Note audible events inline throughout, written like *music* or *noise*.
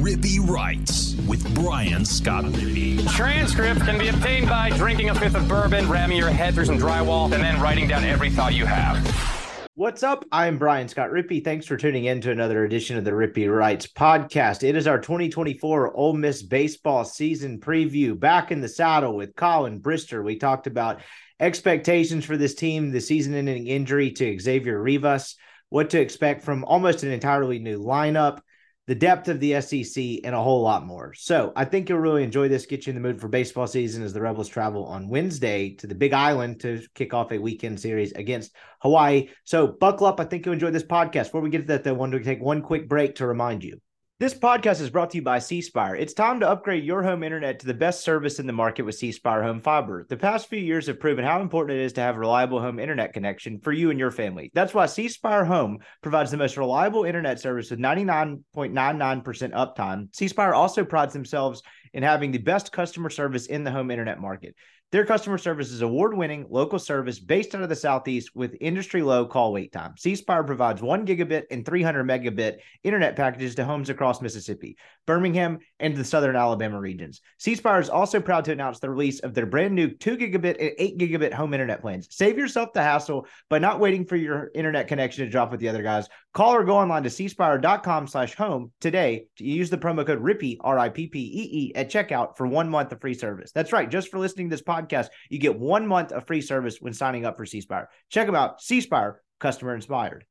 Rippy Writes with Brian Scott Rippy. Transcript can be obtained by drinking a fifth of bourbon, ramming your head through some drywall, and then writing down every thought you have. What's up? I'm Brian Scott Rippy. Thanks for tuning in to another edition of the Rippy Writes podcast. It is our 2024 Ole Miss baseball season preview. Back in the saddle with Collin Brister. We talked about expectations for this team, the season-ending injury to Xavier Rivas, what to expect from almost an entirely new lineup the depth of the SEC, and a whole lot more. So I think you'll really enjoy this, get you in the mood for baseball season as the Rebels travel on Wednesday to the Big Island to kick off a weekend series against Hawaii. So buckle up. I think you'll enjoy this podcast. Before we get to that, though, I wanted to take one quick break to remind you this podcast is brought to you by C Spire. It's time to upgrade your home internet to the best service in the market with C Spire Home Fiber. The past few years have proven how important it is to have a reliable home internet connection for you and your family. That's why C Spire Home provides the most reliable internet service with 99.99% uptime. C Spire also prides themselves in having the best customer service in the home internet market. Their customer service is award winning local service based out of the Southeast with industry low call wait time. C provides one gigabit and 300 megabit internet packages to homes across Mississippi, Birmingham, and the southern Alabama regions. C is also proud to announce the release of their brand new 2 gigabit and 8 gigabit home internet plans. Save yourself the hassle by not waiting for your internet connection to drop with the other guys. Call or go online to cspire.com slash home today to use the promo code RIPPY, R I P P E E, at checkout for one month of free service. That's right. Just for listening to this podcast podcast, you get one month of free service when signing up for C Spire. Check them out, C Spire, customer inspired.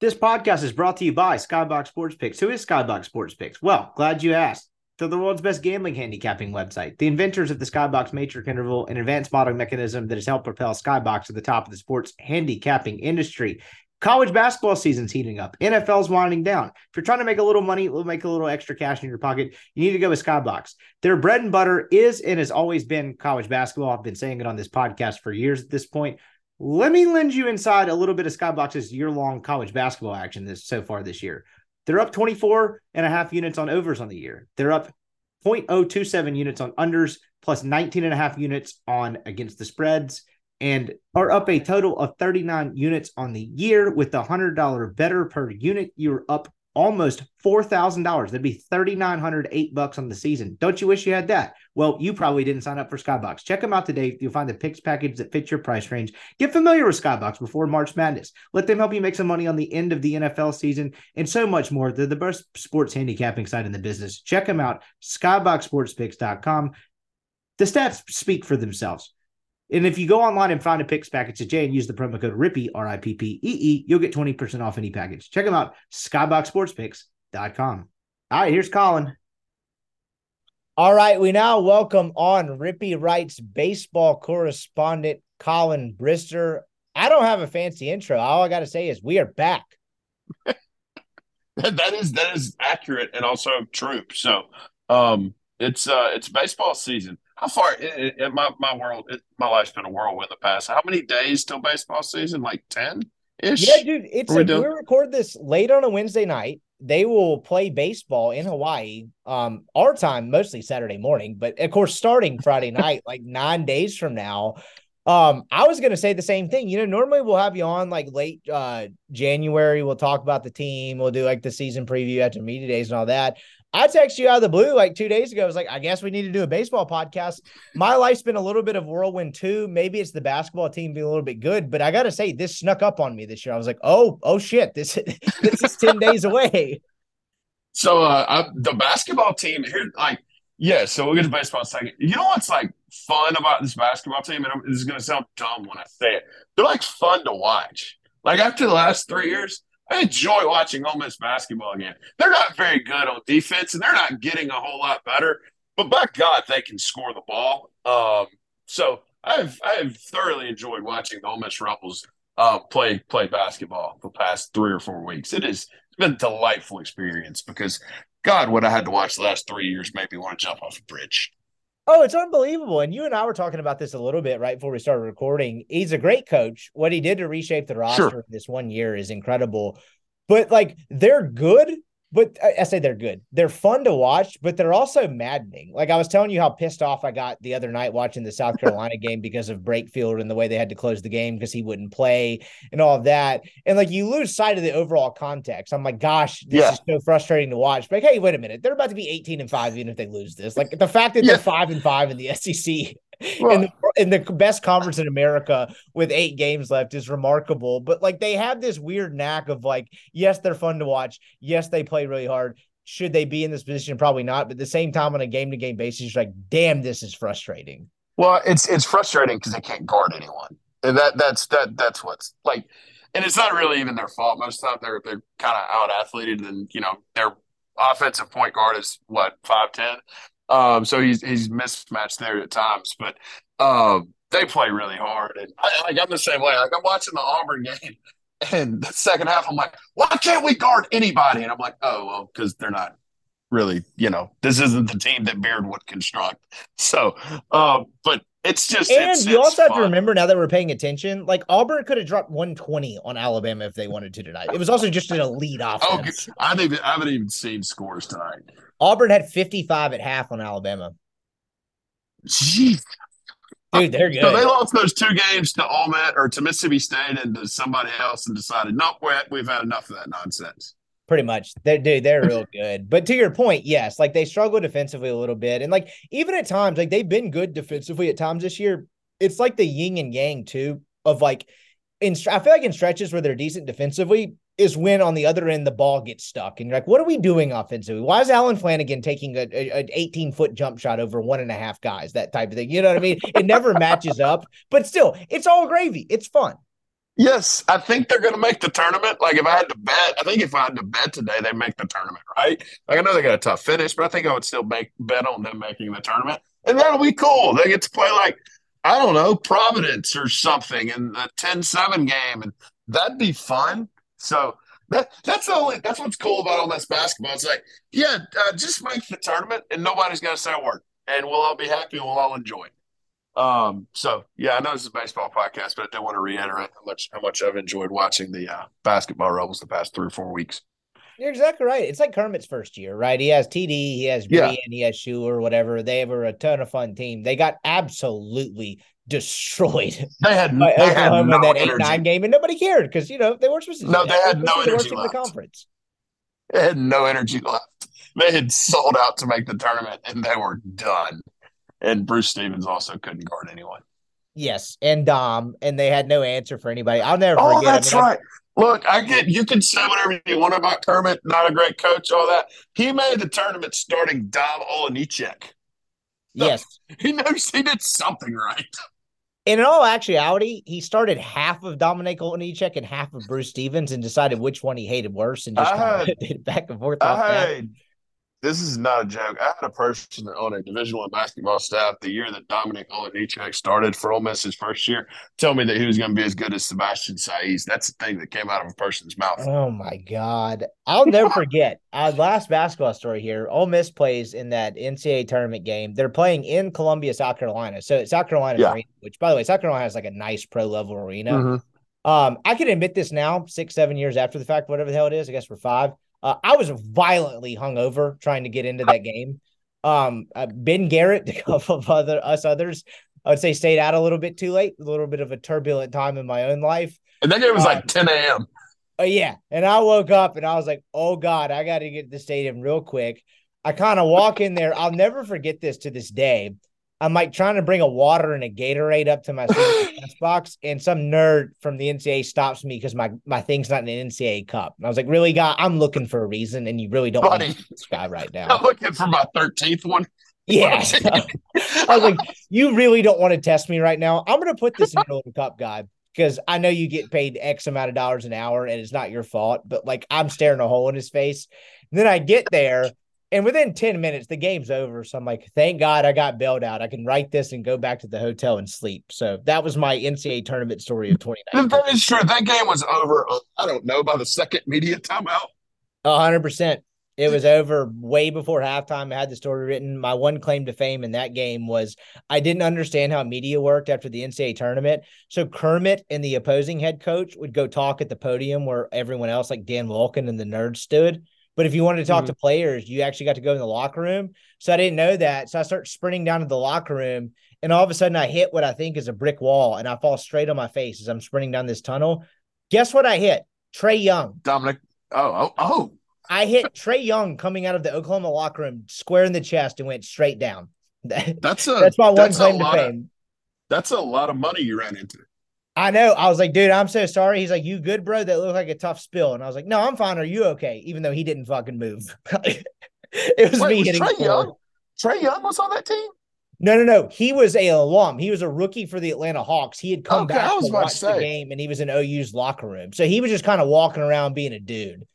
This podcast is brought to you by Skybox Sports Picks. Who is Skybox Sports Picks? Well, glad you asked. They're the world's best gambling handicapping website. The inventors of the Skybox Matrix Interval, an advanced modeling mechanism that has helped propel Skybox to the top of the sports handicapping industry. College basketball season's heating up. NFL's winding down. If you're trying to make a little money, make a little extra cash in your pocket, you need to go with Skybox. Their bread and butter is and has always been college basketball. I've been saying it on this podcast for years at this point. Let me lend you inside a little bit of Skybox's year-long college basketball action this so far this year. They're up 24 and a half units on overs on the year. They're up 0.027 units on unders plus 19 and a half units on against the spreads and are up a total of 39 units on the year with the $100 better per unit. You're up almost $4,000. That'd be 3,908 bucks on the season. Don't you wish you had that? Well, you probably didn't sign up for Skybox. Check them out today. You'll find the picks package that fits your price range. Get familiar with Skybox before March Madness. Let them help you make some money on the end of the NFL season and so much more. They're the best sports handicapping site in the business. Check them out, skyboxsportspicks.com. The stats speak for themselves. And if you go online and find a picks package today and use the promo code RIPPY, R I P P E E, you'll get 20% off any package. Check them out, skyboxsportspicks.com. All right, here's Collin. All right, we now welcome on Rippy Writes baseball correspondent Collin Brister. I don't have a fancy intro. All I got to say is we are back. *laughs* that is that is accurate and also true. So, um, it's uh it's baseball season. How far in, in my my world? It, my life's been a whirlwind the past. How many days till baseball season? Like ten ish. Yeah, dude. It's like we, we record this late on a Wednesday night. They will play baseball in Hawaii. Um, our time mostly Saturday morning, but of course starting Friday *laughs* night, like nine days from now. Um, I was gonna say the same thing. You know, normally we'll have you on like late uh January. We'll talk about the team. We'll do like the season preview after media days and all that. I texted you out of the blue like two days ago. I was like, I guess we need to do a baseball podcast. My life's been a little bit of whirlwind too. Maybe it's the basketball team being a little bit good, but I got to say, this snuck up on me this year. I was like, oh, oh shit, this *laughs* this is ten days away. So uh, I, the basketball team here, like, yeah. So we'll get to baseball in a second. You know what's like fun about this basketball team, and I'm, this is to sound dumb when I say it. They're like fun to watch. Like after the last three years, I enjoy watching Ole Miss basketball again. They're not very good on defense, and they're not getting a whole lot better. But by God, they can score the ball. Um, so I've I've thoroughly enjoyed watching the Ole Miss Rebels uh, play play basketball the past three or four weeks. It has been a delightful experience because God, what I had to watch the last three years made me want to jump off a bridge. Oh, it's unbelievable. And you and I were talking about this a little bit right before we started recording. He's a great coach. What he did to reshape the roster sure. this one year is incredible. But like they're good, but I, I say they're good. They're fun to watch, but they're also maddening. Like I was telling you how pissed off I got the other night watching the South *laughs* Carolina game because of Brakefield and the way they had to close the game because he wouldn't play and all of that. And like you lose sight of the overall context. I'm like, gosh, this Yeah. is so frustrating to watch. But like, hey, wait a minute. They're about to be 18 and 5 even if they lose this. Like the fact that Yeah. they're 5 and 5 in the *laughs* SEC Well- in the in the best conference in America with eight games left is remarkable. But like they have this weird knack of like, yes, they're fun to watch. Yes, they play really hard. Should they be in this position? Probably not. But at the same time, on a game to game basis, you're like, damn, this is frustrating. Well, it's it's frustrating because they can't guard anyone, and that that's that that's what's like, and it's not really even their fault. Most of the time, they're they're kind of out athleted, and you know their offensive point guard is what five ten, um, so he's he's mismatched there at times, but um, they play really hard, and I, like I'm the same way. Like I'm watching the Auburn game, *laughs* and the second half, I'm like, why can't we guard anybody? And I'm like, oh well, because they're not really, you know, this isn't the team that Beard would construct. So, um, but it's just And it's, you it's also have to remember now that we're paying attention, like Auburn could have dropped 120 on Alabama if they wanted to tonight. It was also just an elite *laughs* Oh, offense. I haven't even, I haven't even seen scores tonight. Auburn had 55 at half on Alabama. Jeez. Dude, they're good. So they lost those two games to Ole Miss or to Mississippi State and to somebody else and decided, nope, we've had enough of that nonsense. Pretty much. They dude, they're real *laughs* good. But to your point, yes, like they struggle defensively a little bit. And like even at times, like they've been good defensively at times this year. It's like the yin and yang too of like in I feel like in stretches where they're decent defensively is when on the other end the ball gets stuck and you're like, what are we doing offensively? Why is Allen Flanigan taking a, a- an 18 foot jump shot over one and a half guys? That type of thing. You know what I mean? It never *laughs* matches up, but still, it's all gravy. It's fun. Yes, I think they're going to make the tournament. Like if I had to bet, I think if I had to bet today, they make the tournament, right? Like I know they got a tough finish, but I think I would still make bet on them making the tournament, and that'll be cool. They get to play like I don't know Providence or something in a 10-7 game, and that'd be fun. So that that's the only that's what's cool about all this basketball. It's like yeah, uh, just make the tournament, and nobody's gonna say a word, and we'll all be happy and we'll all enjoy. Um, so yeah, I know this is a baseball podcast, but I do want to reiterate how much how much I've enjoyed watching the uh, basketball Rebels the past three or four weeks. You're exactly right. It's like Kermit's first year, right? He has TD, he has Yeah. Brian, he has Shoe or whatever. They were a ton of fun team. They got absolutely destroyed *laughs* They had by they had no in that eight nine game, and nobody cared because you know they weren't supposed to. No, they had no supposed to work energy in the left. conference. They had no energy left. They had sold out to make the tournament, and they were done. And Bruce Stevens also couldn't guard anyone. Yes, and Dom, and they had no answer for anybody. I'll never Oh, forget. I that's mean, I- right. Look, I get you can say whatever you want about Kermit, not a great coach, all that. He made the tournament starting Dom Olejniczak. yes, He knows he did something right. And in all actuality, he started half of Dominik Olejniczak and half of Bruce Stevens, and decided which one he hated worse, and just had- of did it back and forth. I that. This is not a joke. I had a person on a Division One basketball staff the year that Dominik Olejniczak started for Ole Miss his first year tell me that he was going to be as good as Sebastian Saiz. That's the thing that came out of a person's mouth. Oh my God. I'll never *laughs* forget. Our last basketball story here. Ole Miss plays in that NCAA tournament game. They're playing in Columbia, South Carolina. So it's South Carolina Yeah. Arena, which by the way, South Carolina has like a nice pro level arena. Mhm. Um, I can admit this now, six, seven years after the fact, whatever the hell it is. I guess we're five. Uh, I was violently hungover trying to get into that game. Um, uh, Ben Garrett, *laughs* a couple of other us others, I would say stayed out a little bit too late. A little bit of a turbulent time in my own life. And that game was Uh, like 10 a.m. Oh yeah, and I woke up and I was like, "Oh God, I got to get to the stadium real quick." I kind of walk in there. I'll never forget this to this day. I'm like trying to bring a water and a Gatorade up to my *gasps* box, and some nerd from the NCAA stops me because my my thing's not in an NCAA cup. And I was like, "Really, guy? I'm looking for a reason, and you really don't want Buddy. this guy right now." *laughs* I'm now." looking for my 13th one. Yeah, *laughs* *laughs* I was like, "You really don't want to test me right now? I'm gonna put this in your cup, guy." Because I know you get paid X amount of dollars an hour and it's not your fault, but like I'm staring a hole in his face. And then I get there, and within 10 minutes, the game's over. So I'm like, thank God I got bailed out. I can write this and go back to the hotel and sleep. So that was my NCAA tournament story of 2019. That is true. That game was over, uh, I don't know, by the second media timeout. A hundred percent. It was over way before halftime. I had the story written. My one claim to fame in that game was I didn't understand how media worked after the NCAA tournament. So Kermit and the opposing head coach would go talk at the podium where everyone else, like Dan Vulcan and the nerds, stood. But if you wanted to talk Mhm. to players, you actually got to go in the locker room. So I didn't know that. So I start sprinting down to the locker room, and all of a sudden I hit what I think is a brick wall, and I fall straight on my face as I'm sprinting down this tunnel. Guess what I hit? Trae Young. Dominic. Oh, oh, oh. I hit Trae Young coming out of the Oklahoma locker room square in the chest and went straight down. *laughs* That's a That's my one claim to lot of- fame. that's a lot of money you ran into. I know. I was like, dude, I'm so sorry. He's like, you good, bro? That looked like a tough spill. And I was like, no, I'm fine. Are you okay? Even though he didn't fucking move. *laughs* it was Wait, me was hitting Trae. Young? Trae Young was on that team. No, no, no. He was a alum. He was a rookie for the Atlanta Hawks. He had come Okay, back I was to about to watch the game, and he was in OU's locker room. So he was just kind of walking around being a dude.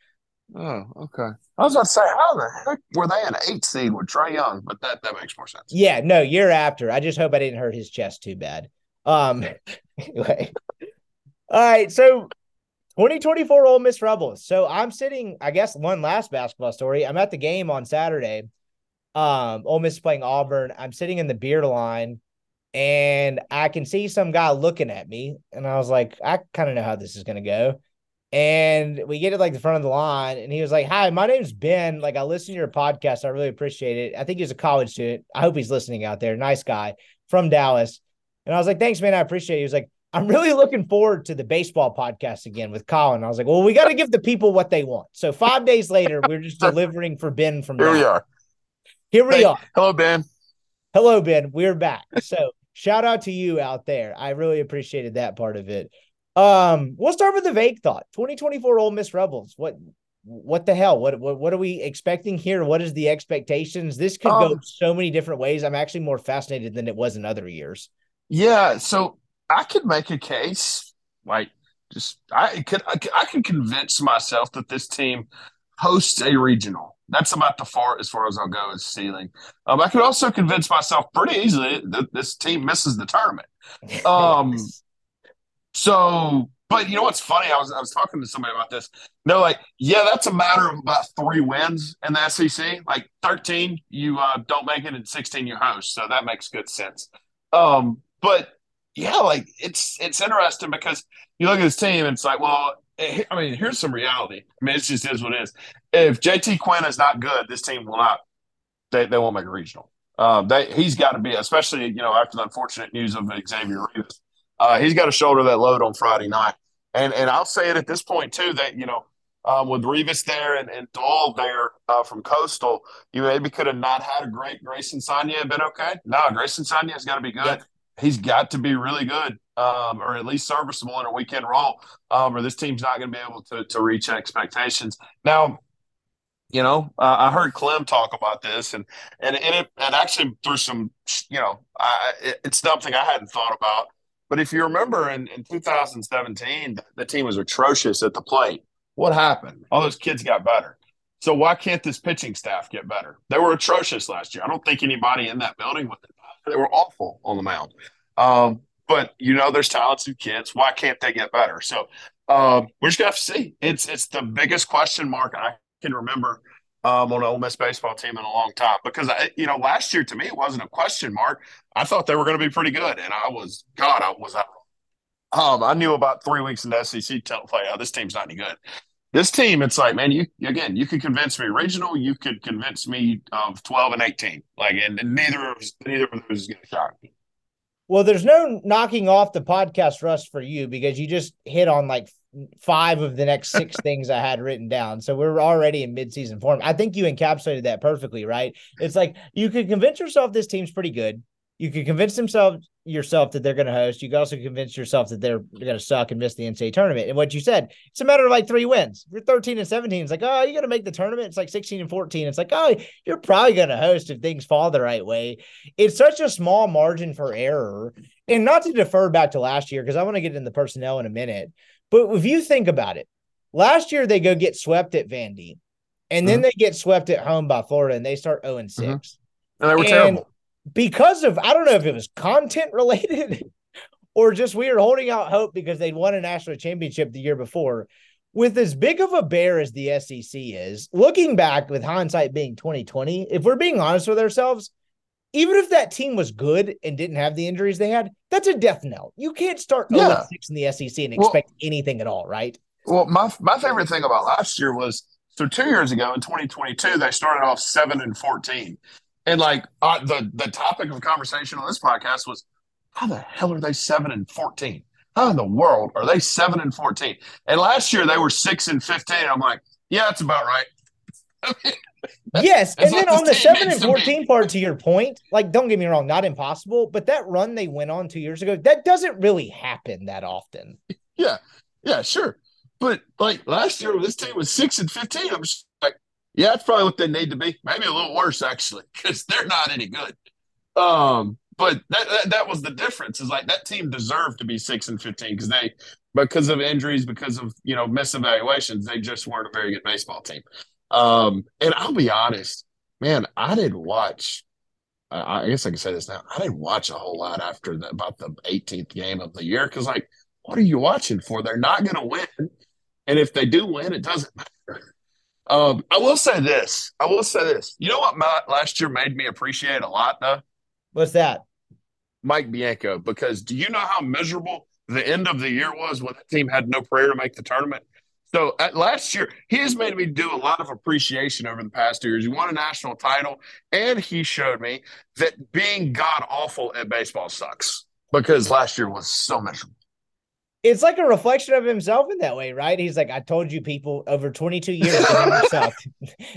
Oh, okay. I was about to say, how the heck were they an eight seed with Trae Young? But that that makes more sense. Yeah, no, year after. I just hope I didn't hurt his chest too bad. Um, *laughs* anyway. All right, so 2024 Ole Miss Rebels. So I'm sitting, I guess one last basketball story. I'm at the game on Saturday. Um, Ole Miss playing Auburn. I'm sitting in the beer line and I can see some guy looking at me. And I was like, I kind of know how this is gonna go. And we get to like the front of the line, and he was like, Hi, my name's Ben. Like, I listen to your podcast. I really appreciate it. I think he's a college student. I hope he's listening out there. Nice guy from Dallas. And I was like, Thanks, man. I appreciate it. He was like, I'm really looking forward to the baseball podcast again with Collin. I was like, Well, we got to give the people what they want. So five days later, we're just *laughs* delivering for Ben from Here we are. Here we Hey, are. Hello, Ben. Hello, Ben. We're back. So shout out to you out there. I really appreciated that part of it. Um, we'll start with the vague thought. 2024 Ole Miss Rebels. What what the hell? What what what are we expecting here? What is the expectations? This could go Um, so many different ways. I'm actually more fascinated than it was in other years. Yeah, so I could make a case, like just I could I could, I could convince myself that this team hosts a regional. That's about the far as far as I'll go as ceiling. Um, I could also convince myself pretty easily that this team misses the tournament. *laughs* Um, So, but you know what's funny? I was I was talking to somebody about this. They're like, yeah, that's a matter of about three wins in the SEC. Like thirteen, you uh, don't make it, and sixteen, you host. So that makes good sense. Um, but yeah, like it's it's interesting because you look at this team, and it's like, well, eh, I mean, here's some reality. I mean, it just is what it is. If JT Quinn is not good, this team will not. They they won't make a regional. Um, they he's got to be, especially you know after the unfortunate news of Xavier Rivas. Uh, he's got to shoulder that load on Friday night. And and I'll say it at this point too that you know um, with Rivas there and, and Dahl there uh, from Coastal, you maybe could have not had a great Grayson Saunier been okay. No, Grayson Saunier has got to be good. He's got to be really good, um, or at least serviceable in a weekend role, um, or this team's not going to be able to to reach expectations. Now, you know, uh, I heard Clem talk about this, and and and it and actually through some, you know, I, it, it's something I hadn't thought about. But if you remember in, in 2017, the team was atrocious at the plate. What happened? All those kids got better. So why can't this pitching staff get better? They were atrocious last year. I don't think anybody in that building was. They were awful on the mound. Um, but you know, there's talented kids. Why can't they get better? So um, we're just gonna have to see. It's it's the biggest question mark I can remember um, on an Ole Miss baseball team in a long time. Because I, you know, last year to me it wasn't a question mark. I thought they were going to be pretty good, and I was God, I was out. Um, I knew about three weeks in the SEC tell play, oh, this team's not any good. This team, it's like, man, you again, you could convince me regional, you could convince me of twelve and eighteen, like, and, and neither of neither of those is going to shock me. Well, there's no knocking off the podcast rust for you because you just hit on like five of the next six *laughs* things I had written down. So we're already in midseason form. I think you encapsulated that perfectly, right? It's like you could convince yourself this team's pretty good. You could convince themselves yourself that they're going to host. You can also convince yourself that they're going to suck and miss the NCAA tournament. And what you said, it's a matter of like three wins. If you're 13 and 17, it's like, oh, you're going to make the tournament. It's like 16 and 14. It's like, oh, you're probably going to host if things fall the right way. It's such a small margin for error. And not to defer back to last year, because I want to get into the personnel in a minute. But if you think about it, last year they go get swept at Vandy, and then Mhm. they get swept at home by Florida, and they start 0 and 6. Mhm. And they were And terrible. Because of, I don't know if it was content related *laughs* or just we were holding out hope because they'd won a national championship the year before. With as big of a bear as the SEC is, looking back with hindsight being 2020, if we're being honest with ourselves, even if that team was good and didn't have the injuries they had, that's a death knell. You can't start 0 Yeah. 6 in the SEC and Well- expect anything at all, right? Well, my my favorite thing about last year was So two years ago in 2022, they started off seven and 14. And like uh, the the topic of conversation on this podcast was, how the hell are they seven and 14? How in the world are they seven and 14? And last year they were six and 15. I'm like, yeah, that's about right. *laughs* I mean, Yes, and then on the seven and fourteen part, to your point, like don't get me wrong, not impossible, but that run they went on two years ago, that doesn't really happen that often. *laughs* Yeah, yeah, sure. But like last year, this team was six and fifteen. I'm just yeah, that's probably what they need to be. Maybe a little worse actually, *laughs* because they're not any good. Um, but that, that that was the difference. Is like that team deserved to be six and fifteen because they because of injuries, because of you know misevaluations, they just weren't a very good baseball team. Um, and I'll be honest, man, I didn't watch. I I guess I can say this now. I didn't watch a whole lot after the, about the 18th game of the year because, like, what are you watching for? They're not going to win, and if they do win, it doesn't *laughs* matter. Um, I will say this. I will say this. You know what? Ma- last year made me appreciate a lot, though. What's that? Mike Bianco, because do you know how miserable the end of the year was when that team had no prayer to make the tournament? So at last year, he has made me do a lot of appreciation over the past two years. He won a national title, and he showed me that being god awful at baseball sucks because last year was so miserable. It's like a reflection of himself in that way, right? He's like, I told you people over 22 years *laughs* sucked.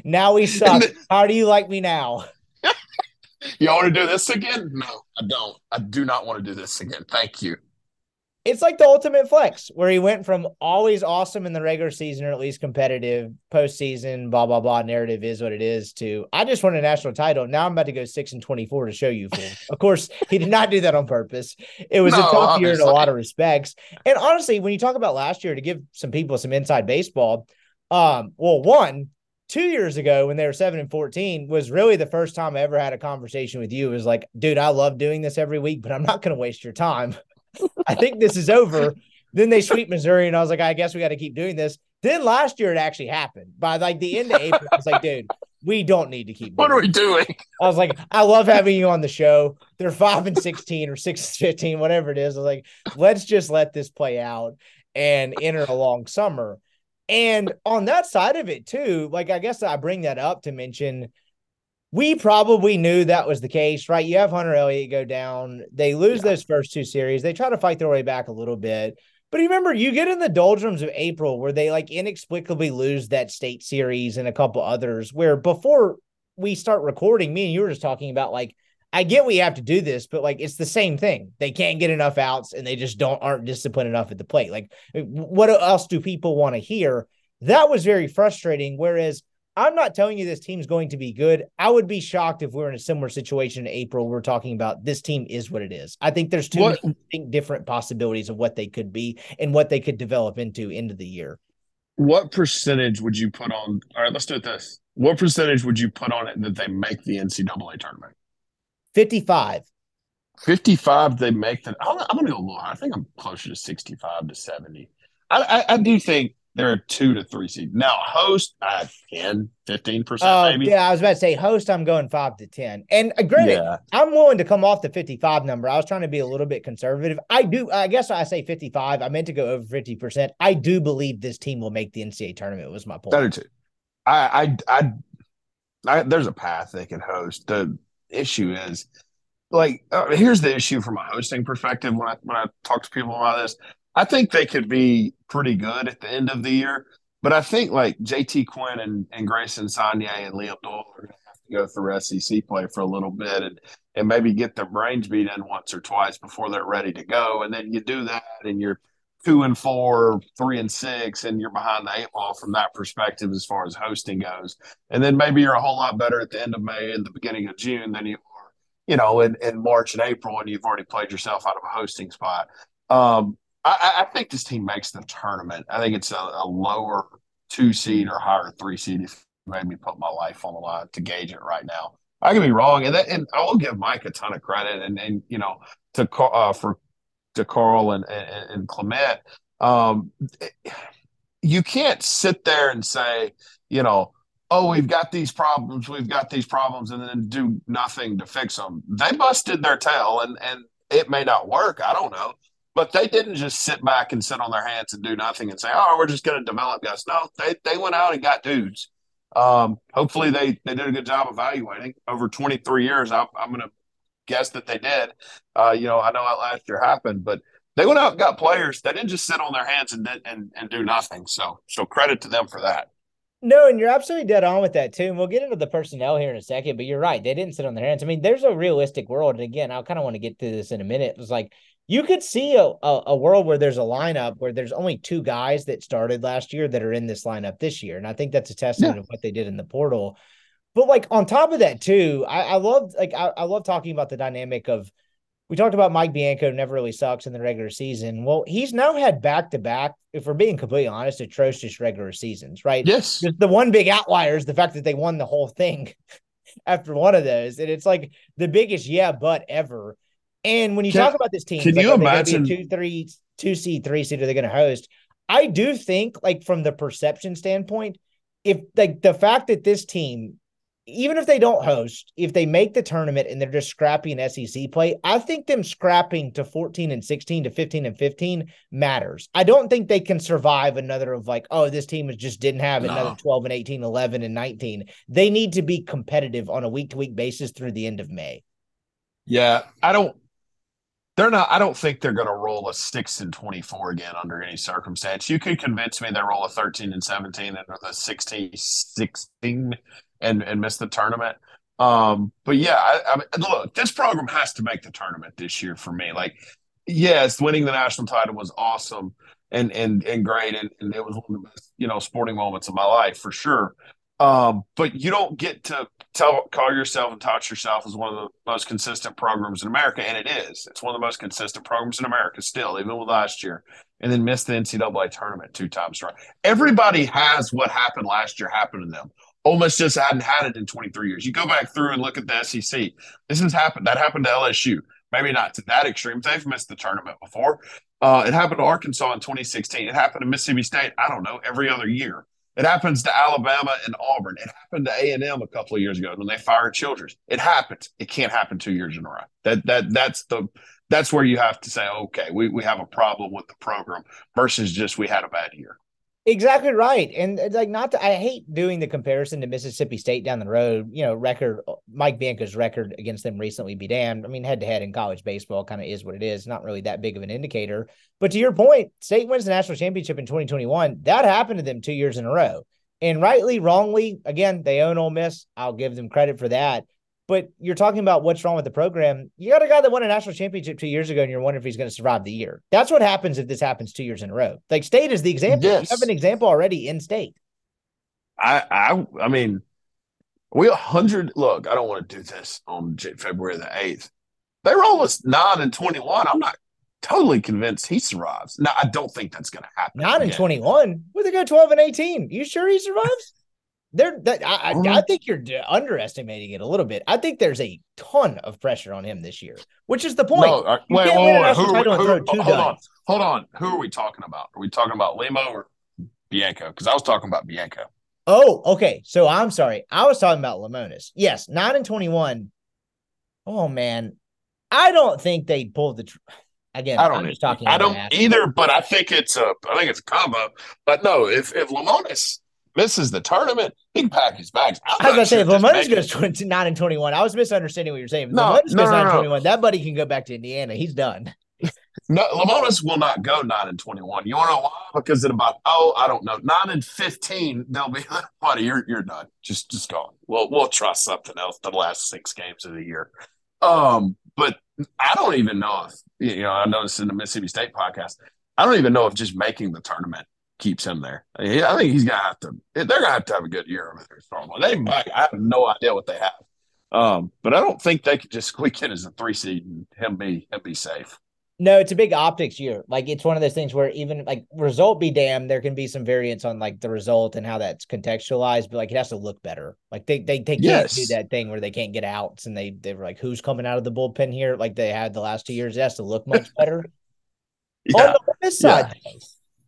now we suck. then- How do you like me now? Y'all want to do this again? No, I don't. I do not want to do this again. Thank you. It's like the ultimate flex, where he went from always awesome in the regular season or at least competitive postseason, blah blah blah. Narrative is what it is. To I just won a national title. Now I'm about to go six and twenty four to show you. *laughs* Of course, he did not do that on purpose. It was a No, tough year in a lot of respects. And honestly, when you talk about last year, to give some people some inside baseball, um, well, one, two years ago when they were seven and 14 was really the first time I ever had a conversation with you. It was like, dude, I love doing this every week, but I'm not going to waste your time. I think this is over. Then they sweep Missouri, and I was like, I guess we got to keep doing this. Then last year it actually happened. By like the end of April, I was like, dude, we don't need to keep. What are we doing? I was like, I love having you on the show. They're five and sixteen or six and fifteen, whatever it is. I was like, let's just let this play out and enter a long summer. And on that side of it too, like I guess I bring that up to mention we probably knew that was the case, right? You have Hunter Elliott go down. They lose Yeah. those first two series. They try to fight their way back a little bit. But remember, you get in the doldrums of April where they like inexplicably lose that state series and a couple others. Where before we start recording, me and you were just talking about like, I get we have to do this, but like it's the same thing. They can't get enough outs and they just don't aren't disciplined enough at the plate. Like, what else do people want to hear? That was very frustrating. Whereas I'm not telling you this team's going to be good. I would be shocked if we're in a similar situation in April. We're talking about this team is what it is. I think there's two What- different possibilities of what they could be and what they could develop into into the year. What percentage would you put on? All right, let's do it this. What percentage would you put on it that they make the NCAA tournament? 55. 55 they make that I'm, I'm gonna go lower i think i'm closer to 65 to 70 i i, I do think they're a two to three seed now host uh 10 15 percent Oh, maybe yeah. I was about to say host, I'm going five to 10. And uh, granted, yeah I'm willing to come off the 55 number. I was trying to be a little bit conservative. I do, I guess I say 55. I meant to go over 50%. I do believe this team will make the NCAA tournament, was my point. that two I, I i i there's a path they can host the issue is like uh, here's the issue from a hosting perspective when i when i talk to people about this i think they could be pretty good at the end of the year but i think like jt quinn and, and grayson Saunier and liam doyle are going to have to go through sec play for a little bit and and maybe get their brains beat in once or twice before they're ready to go and then you do that and you're two and four, three and six, and you're behind the eight ball from that perspective as far as hosting goes. And then maybe you're a whole lot better at the end of May and the beginning of June than you are, you know, in, in March and April, and you've already played yourself out of a hosting spot. Um, I, I think this team makes the tournament. I think it's a, a lower two seed or higher three seed if you made me put my life on the line to gauge it right now. I could be wrong, and that, and I will give Mike a ton of credit, and and you know to uh, for to Carl and, and, and Clement. Um, you can't sit there and say, you know, oh, we've got these problems, we've got these problems, and then do nothing to fix them. They busted their tail, and and it may not work. I don't know. But they didn't just sit back and sit on their hands and do nothing and say, "Oh, we're just going to develop guys." No, they they went out and got dudes, Um, hopefully they they did a good job evaluating over 23 years. I, I'm going to guess that they did. Uh, you know, I know that last year happened, but they went out and got players. They didn't just sit on their hands and and and do nothing. So so credit to them for that. No, and you're absolutely dead on with that too. And we'll get into the personnel here in a second, but you're right. They didn't sit on their hands. I mean, there's a realistic world. And again, I kind of want to get to this in a minute. It was like you could see a, a, a, world where there's a lineup where there's only two guys that started last year that are in this lineup this year. And I think that's a testament yeah. of what they did in the portal. But like on top of that, too, I, I love like I, I love talking about the dynamic of we talked about Mike Bianco never really sucks in the regular season. Well, he's now had back to back, if we're being completely honest, atrocious regular seasons, right? Yes. The one big outlier is the fact that they won the whole thing *laughs* after one of those. And it's like the biggest yeah, but ever. And when you can, talk about this team, can like, you imagine two, three, two seed, three seed, are they going to host? I do think, like from the perception standpoint, if like the fact that this team even if they don't host, if they make the tournament and they're just scrapping SEC play, I think them scrapping to 14 and 16 to 15 and 15 matters. I don't think they can survive another of like, oh, this team just didn't have no. another 12 and 18, 11 and 19. They need to be competitive on a week to week basis through the end of May. Yeah, I don't they're not I don't think they're going to roll a 6 and 24 again under any circumstance. You could convince me they roll a 13 and 17 under the 16 16 and and miss the tournament. Um, but yeah, I, I mean, look, this program has to make the tournament this year for me. Like, yes, winning the national title was awesome and and and great, and, and it was one of the best, you know, sporting moments of my life for sure. Um, but you don't get to tell call yourself and touch yourself as one of the most consistent programs in America, and it is. It's one of the most consistent programs in America still, even with last year, and then missed the NCAA tournament two times. Right? Everybody has what happened last year happen to them. Ole Miss just hadn't had it in 23 years. You go back through and look at the SEC. This has happened. That happened to LSU. Maybe not to that extreme. They've missed the tournament before. Uh, it happened to Arkansas in 2016. It happened to Mississippi State. I don't know every other year. It happens to Alabama and Auburn. It happened to A and M a couple of years ago when they fired Childress. It happens. It can't happen two years in a row. That that that's the that's where you have to say, okay, we, we have a problem with the program versus just we had a bad year. Exactly right. And uh, like not to, I hate doing the comparison to Mississippi State down the road, you know, record uh, Mike Bianco's record against them recently be damned. I mean, head to head in college baseball kind of is what it is, not really that big of an indicator. But to your point, State wins the national championship in 2021. That happened to them two years in a row. And rightly, wrongly, again, they own Ole Miss. I'll give them credit for that. But you're talking about what's wrong with the program. You got a guy that won a national championship two years ago, and you're wondering if he's going to survive the year. That's what happens if this happens two years in a row. Like state is the example. Yes. You have an example already in state. I I I mean, we a hundred. Look, I don't want to do this on February the eighth. They roll us nine and twenty one. I'm not totally convinced he survives. No, I don't think that's going to happen. Nine and twenty one. Where they go twelve and eighteen? You sure he survives? There, that, I, I, I, think you're underestimating it a little bit. I think there's a ton of pressure on him this year, which is the point. No, uh, wait, wait, wait, who, who, who, hold on, hold on. Who are we talking about? Are we talking about Limo or Bianco? Because I was talking about Bianco. Oh, okay. So I'm sorry. I was talking about Lemonis. Yes, nine and twenty-one. Oh man, I don't think they pulled the. Tr- Again, I don't. I'm just talking. I don't either, but I think it's a. I think it's a combo. But no, if if Lemonis misses the tournament, he can pack his bags. I'm I was going to say, if Lemonis goes 29 and 21, I was misunderstanding what you're saying. No, no, goes no, 9 no. 21, that buddy can go back to Indiana. He's done. no, Lemonis will not go 9 and 21. You want to know why? Because at about, oh, I don't know, 9 and 15, they'll be like, *laughs* buddy, you're, you're done. Just, just go. We'll, we'll trust something else the last six games of the year. Um, but I don't even know if, you know, I noticed in the Mississippi State podcast, I don't even know if just making the tournament keeps him there. I think he's gonna have to. They're gonna have to have a good year over there. Stormwood. They might. I have no idea what they have. Um, but I don't think they could just *laughs* squeak in as a three seed and him be him be safe. No, it's a big optics year. Like it's one of those things where even like result be damned, there can be some variance on like the result and how that's contextualized, but like it has to look better. Like they they, they can't yes. do that thing where they can't get outs and they they were like, who's coming out of the bullpen here? Like they had the last two years. It has to look much *laughs* better. yeah. On the side, yeah.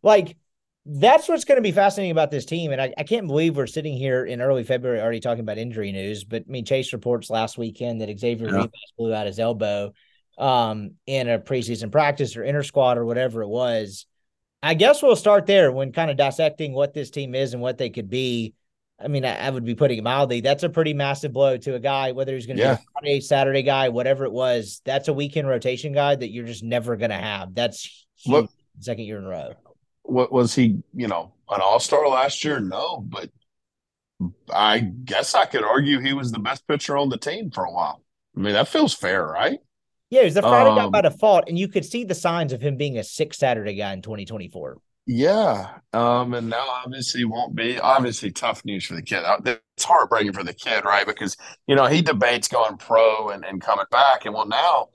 like that's what's going to be fascinating about this team. And I, I, can't believe we're sitting here in early February already talking about injury news. But I mean, Chase reports last weekend that Xavier yeah. Blew out his elbow um, in a preseason practice or inter squad or whatever it was. I guess we'll start there when kind of dissecting what this team is and what they could be. I mean, I, I, would be putting it mildly. That's a pretty massive blow to a guy, whether he's going to yeah. be a Friday, Saturday guy, whatever it was. That's a weekend rotation guy that you're just never going to have. That's what, second year in a row. What was he? You know, an All Star last year? No, but I guess I could argue he was the best pitcher on the team for a while. I mean, that feels fair, right? Yeah, he was the Friday um, guy by default, and you could see the signs of him being a six Saturday guy in 2024. Yeah. Um, and now obviously won't be obviously tough news for the kid. Uh, it's heartbreaking for the kid, right? Because, you know, he debates going pro and, and coming back. And well, now,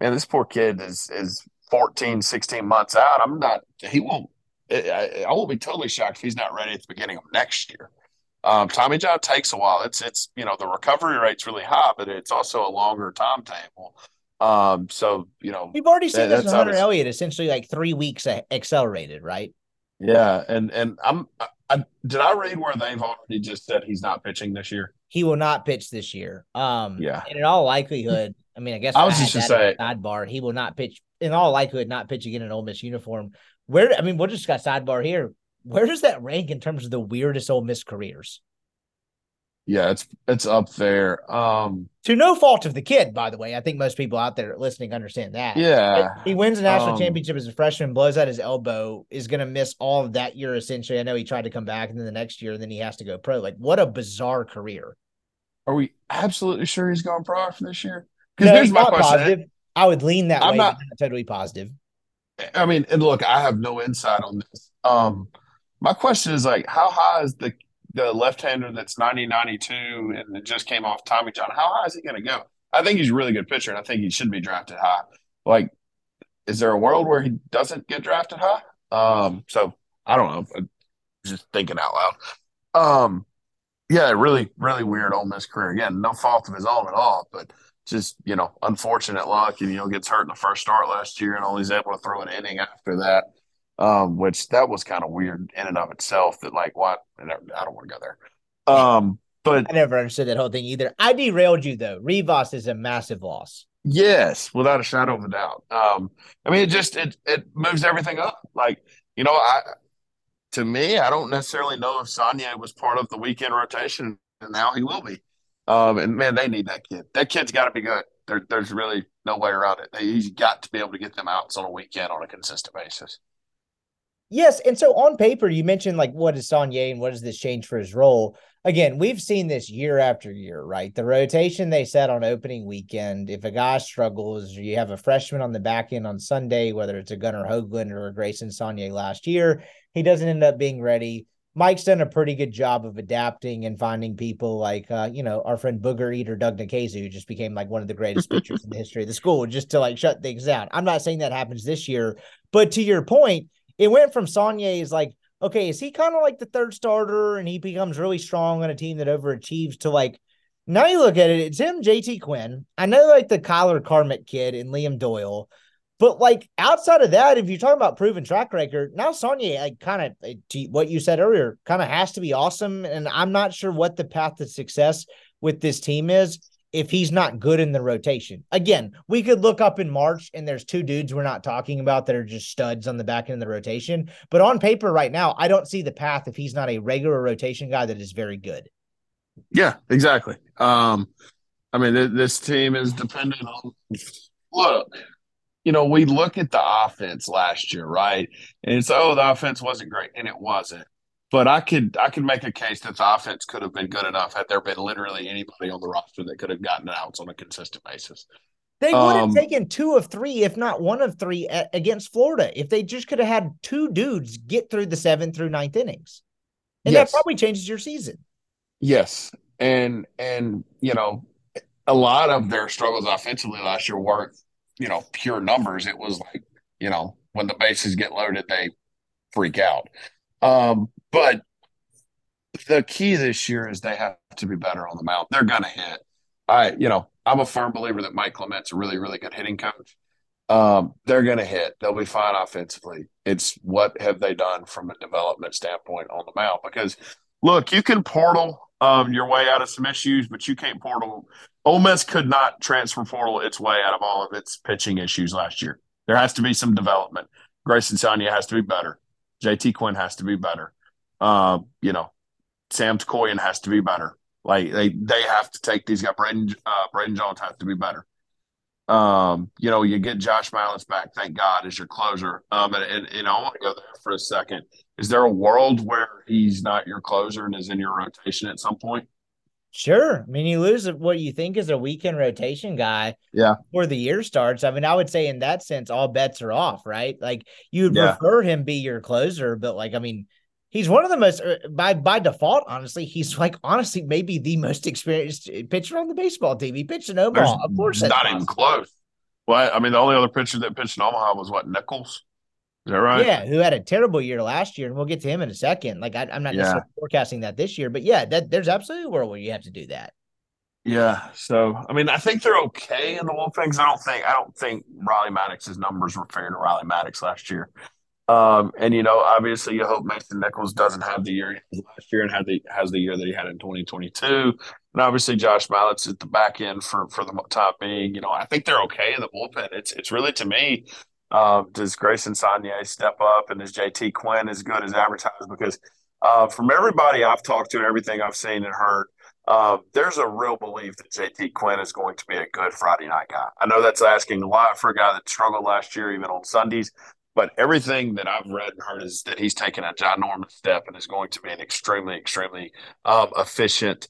man, this poor kid is is 14, 16 months out. I'm not, he won't, I, I won't be totally shocked if he's not ready at the beginning of next year. Um, Tommy John takes a while. It's, it's, you know, the recovery rate's really high, but it's also a longer timetable. Um, so you know, we've already seen that, this with Hunter Elliott, essentially like three weeks accelerated, right? Yeah, and and I'm I, did I read where they've already just said he's not pitching this year? He will not pitch this year. Um, yeah, and in all likelihood, I mean, I guess I was just to say sidebar. He will not pitch in all likelihood, not pitch again in Ole Miss uniform. Where I mean, we'll just got sidebar here. Where does that rank in terms of the weirdest Ole Miss careers? Yeah, it's it's up there. Um to no fault of the kid, by the way. I think most people out there listening understand that. Yeah. He wins a national um, championship as a freshman, blows out his elbow, is gonna miss all of that year essentially. I know he tried to come back and then the next year, and then he has to go pro. Like, what a bizarre career. Are we absolutely sure he's going pro for this year? Because no, here's my question. Positive. I would lean that I'm way, not, not totally positive. I mean, and look, I have no insight on this. Um, my question is like, how high is the the left-hander that's 90 92 and it just came off Tommy John, how high is he going to go? I think he's a really good pitcher, and I think he should be drafted high. Like, is there a world where he doesn't get drafted high? Um, so I don't know. I'm just thinking out loud. Um, yeah, really, really weird Ole Miss career. Again, no fault of his own at all, but just you know, unfortunate luck. And you know, gets hurt in the first start last year, and only is able to throw an inning after that um, which that was kind of weird in and of itself. That like, what? I don't want to go there. Um, but I never understood that whole thing either. I derailed you though. Rivas is a massive loss. Yes, without a shadow of a doubt. Um, I mean, it just it it moves everything up. Like you know, I to me, I don't necessarily know if Saunier was part of the weekend rotation, and now he will be. Um, and man, they need that kid. That kid's got to be good. There, there's really no way around it. He's got to be able to get them outs on a weekend on a consistent basis. Yes, and so on paper, you mentioned like what is Saunier and what does this change for his role? Again, we've seen this year after year, right? The rotation they set on opening weekend. If a guy struggles, you have a freshman on the back end on Sunday, whether it's a Gunnar Hoglund or a Grayson Saunier last year, he doesn't end up being ready. Mike's done a pretty good job of adapting and finding people like, uh, you know, our friend Booger Eater Doug Nikhazy, who just became like one of the greatest *laughs* pitchers in the history of the school, just to like shut things down. I'm not saying that happens this year, but to your point, it went from Saunier is like, okay, is he kind of like the third starter and he becomes really strong on a team that overachieves to like now you look at it, it's him, JT Quinn. I know like the Kyler Carmick kid and Liam Doyle. But like outside of that, if you're talking about proven track record, now Saunier, like kind of eh, what you said earlier, kind of has to be awesome. And I'm not sure what the path to success with this team is if he's not good in the rotation. Again, we could look up in March and there's two dudes we're not talking about that are just studs on the back end of the rotation. But on paper right now, I don't see the path if he's not a regular rotation guy that is very good. Yeah, exactly. Um, I mean, th- this team is dependent on look. You know, we look at the offense last year, right? And it's oh, the offense wasn't great, and it wasn't. But I could I could make a case that the offense could have been good enough had there been literally anybody on the roster that could have gotten outs on a consistent basis. They would have um, taken two of three, if not one of three, at, against Florida. If they just could have had two dudes get through the seventh through ninth innings, and yes. that probably changes your season. Yes, and and you know, a lot of their struggles offensively last year weren't you know pure numbers. It was like you know when the bases get loaded, they freak out. Um, but the key this year is they have to be better on the mound. They're to hit. I, you know, I'm a firm believer that Mike Clement's a really, really good hitting coach. Um, they're to hit. They'll be fine offensively. It's what have they done from a development standpoint on the mound? Because look, you can portal um, your way out of some issues, but you can't portal. Ole Miss could not transfer portal its way out of all of its pitching issues last year. There has to be some development. Grayson Saunier has to be better. JT Quinn has to be better. Uh, you know, Sam Koyan has to be better. Like they they have to take these guys. Braden uh, Braden Jones has to be better. Um, you know, you get Josh Miles back, thank God, as your closer. Um, and, and, and I want to go there for a second. Is there a world where he's not your closer and is in your rotation at some point? Sure. I mean, you lose what you think is a weekend rotation guy Yeah. before the year starts. I mean, I would say in that sense, all bets are off, right? Like you'd Yeah. prefer him be your closer, but like, I mean, he's one of the most uh, by by default, honestly, he's like honestly maybe the most experienced pitcher on the baseball team. He pitched in There's Omaha. Of course, not even possible. close. Well, I mean, the only other pitcher that pitched in Omaha was what Nichols. Is that right? Yeah, who had a terrible year last year, and we'll get to him in a second. Like I, I'm not Yeah. necessarily forecasting that this year, but yeah, that there's absolutely a world where you have to do that. Yeah. So I mean, I think they're okay in the whole things. I don't think I don't think Riley Maddox's numbers were fair to Riley Maddox last year. Um, and you know, obviously, you hope Mason Nichols doesn't have the year he last year and had the has the year that he had in 2022. And obviously, Josh Mallitz at the back end for for the top being. You know, I think they're okay in the bullpen. It's it's really to me. Um, does Grayson Saunier step up and is JT Quinn as good as advertised? Because uh, from everybody I've talked to and everything I've seen and heard, uh, there's a real belief that JT Quinn is going to be a good Friday night guy. I know that's asking a lot for a guy that struggled last year, even on Sundays. But everything that I've read and heard is that he's taken a ginormous step and is going to be an extremely, extremely um, efficient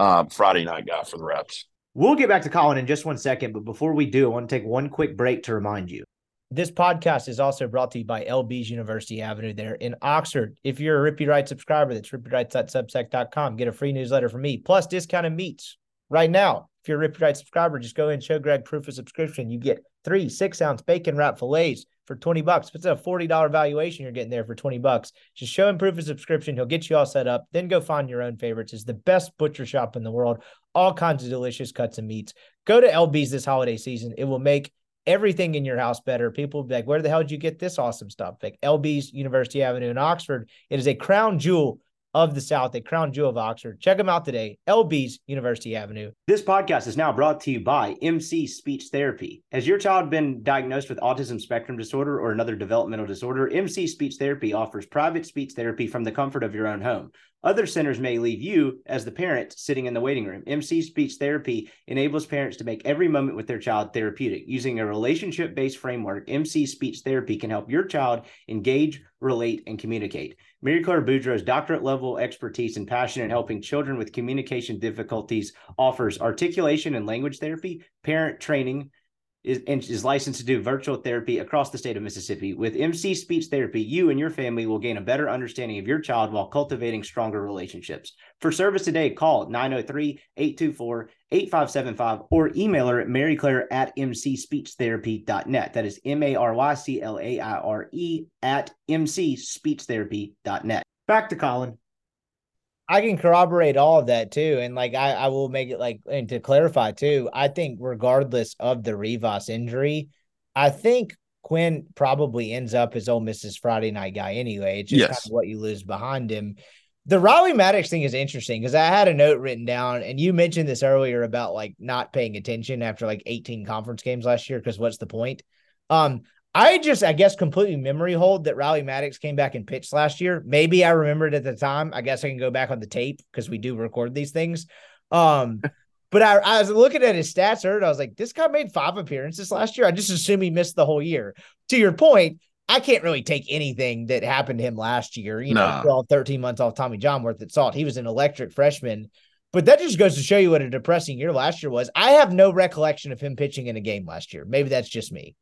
um, Friday night guy for the reps. We'll get back to Collin in just one second, but before we do, I want to take one quick break to remind you. This podcast is also brought to you by LB's University Avenue there in Oxford. If you're a Rippy Right subscriber, that's rippyrights.substack.com. Get a free newsletter from me, plus discounted meats right now. If you're a Rippy Right subscriber, just go and show Greg proof of subscription. You get three six ounce bacon wrap fillets for 20 bucks. If it's a $40 valuation, you're getting there for 20 bucks. Just show him proof of subscription. He'll get you all set up. Then go find your own favorites. It's the best butcher shop in the world. All kinds of delicious cuts and meats. Go to LB's this holiday season. It will make everything in your house better. People be like, where the hell did you get this awesome stuff? Like LB's University Avenue in Oxford. It is a crown jewel of the South, a crown jewel of Oxford. Check them out today. LB's University Avenue. This podcast is now brought to you by MC Speech Therapy. Has your child been diagnosed with autism spectrum disorder or another developmental disorder? MC Speech Therapy offers private speech therapy from the comfort of your own home. Other centers may leave you, as the parent, sitting in the waiting room. MC Speech Therapy enables parents to make every moment with their child therapeutic. Using a relationship based framework, MC Speech Therapy can help your child engage, relate, and communicate. Mary Claire Boudreau's doctorate level expertise and passion in helping children with communication difficulties offers articulation and language therapy, parent training, is, is licensed to do virtual therapy across the state of Mississippi. With MC Speech Therapy, you and your family will gain a better understanding of your child while cultivating stronger relationships. For service today, call 903 824 8575 or email her at maryclaire at mcspeechtherapy.net. That is M A R Y C L A I R E at mcspeechtherapy.net. Back to Collin. I can corroborate all of that too. And like I, I will make it like and to clarify too, I think regardless of the Rivas injury, I think Quinn probably ends up as Ole Miss's Friday night guy anyway. It's just Yes. kind of what you lose behind him. The Riley Maddox thing is interesting because I had a note written down, and you mentioned this earlier about like not paying attention after like 18 conference games last year. Because what's the point? Um, I just, I guess, completely memory hold that Riley Maddox came back and pitched last year. Maybe I remembered at the time. I guess I can go back on the tape because we do record these things. Um, *laughs* but I, I was looking at his stats earlier. I was like, this guy made five appearances last year. I just assume he missed the whole year. To your point, I can't really take anything that happened to him last year, you know, 12, 13 months off Tommy John worth at salt. He was an electric freshman. But that just goes to show you what a depressing year last year was. I have no recollection of him pitching in a game last year. Maybe that's just me.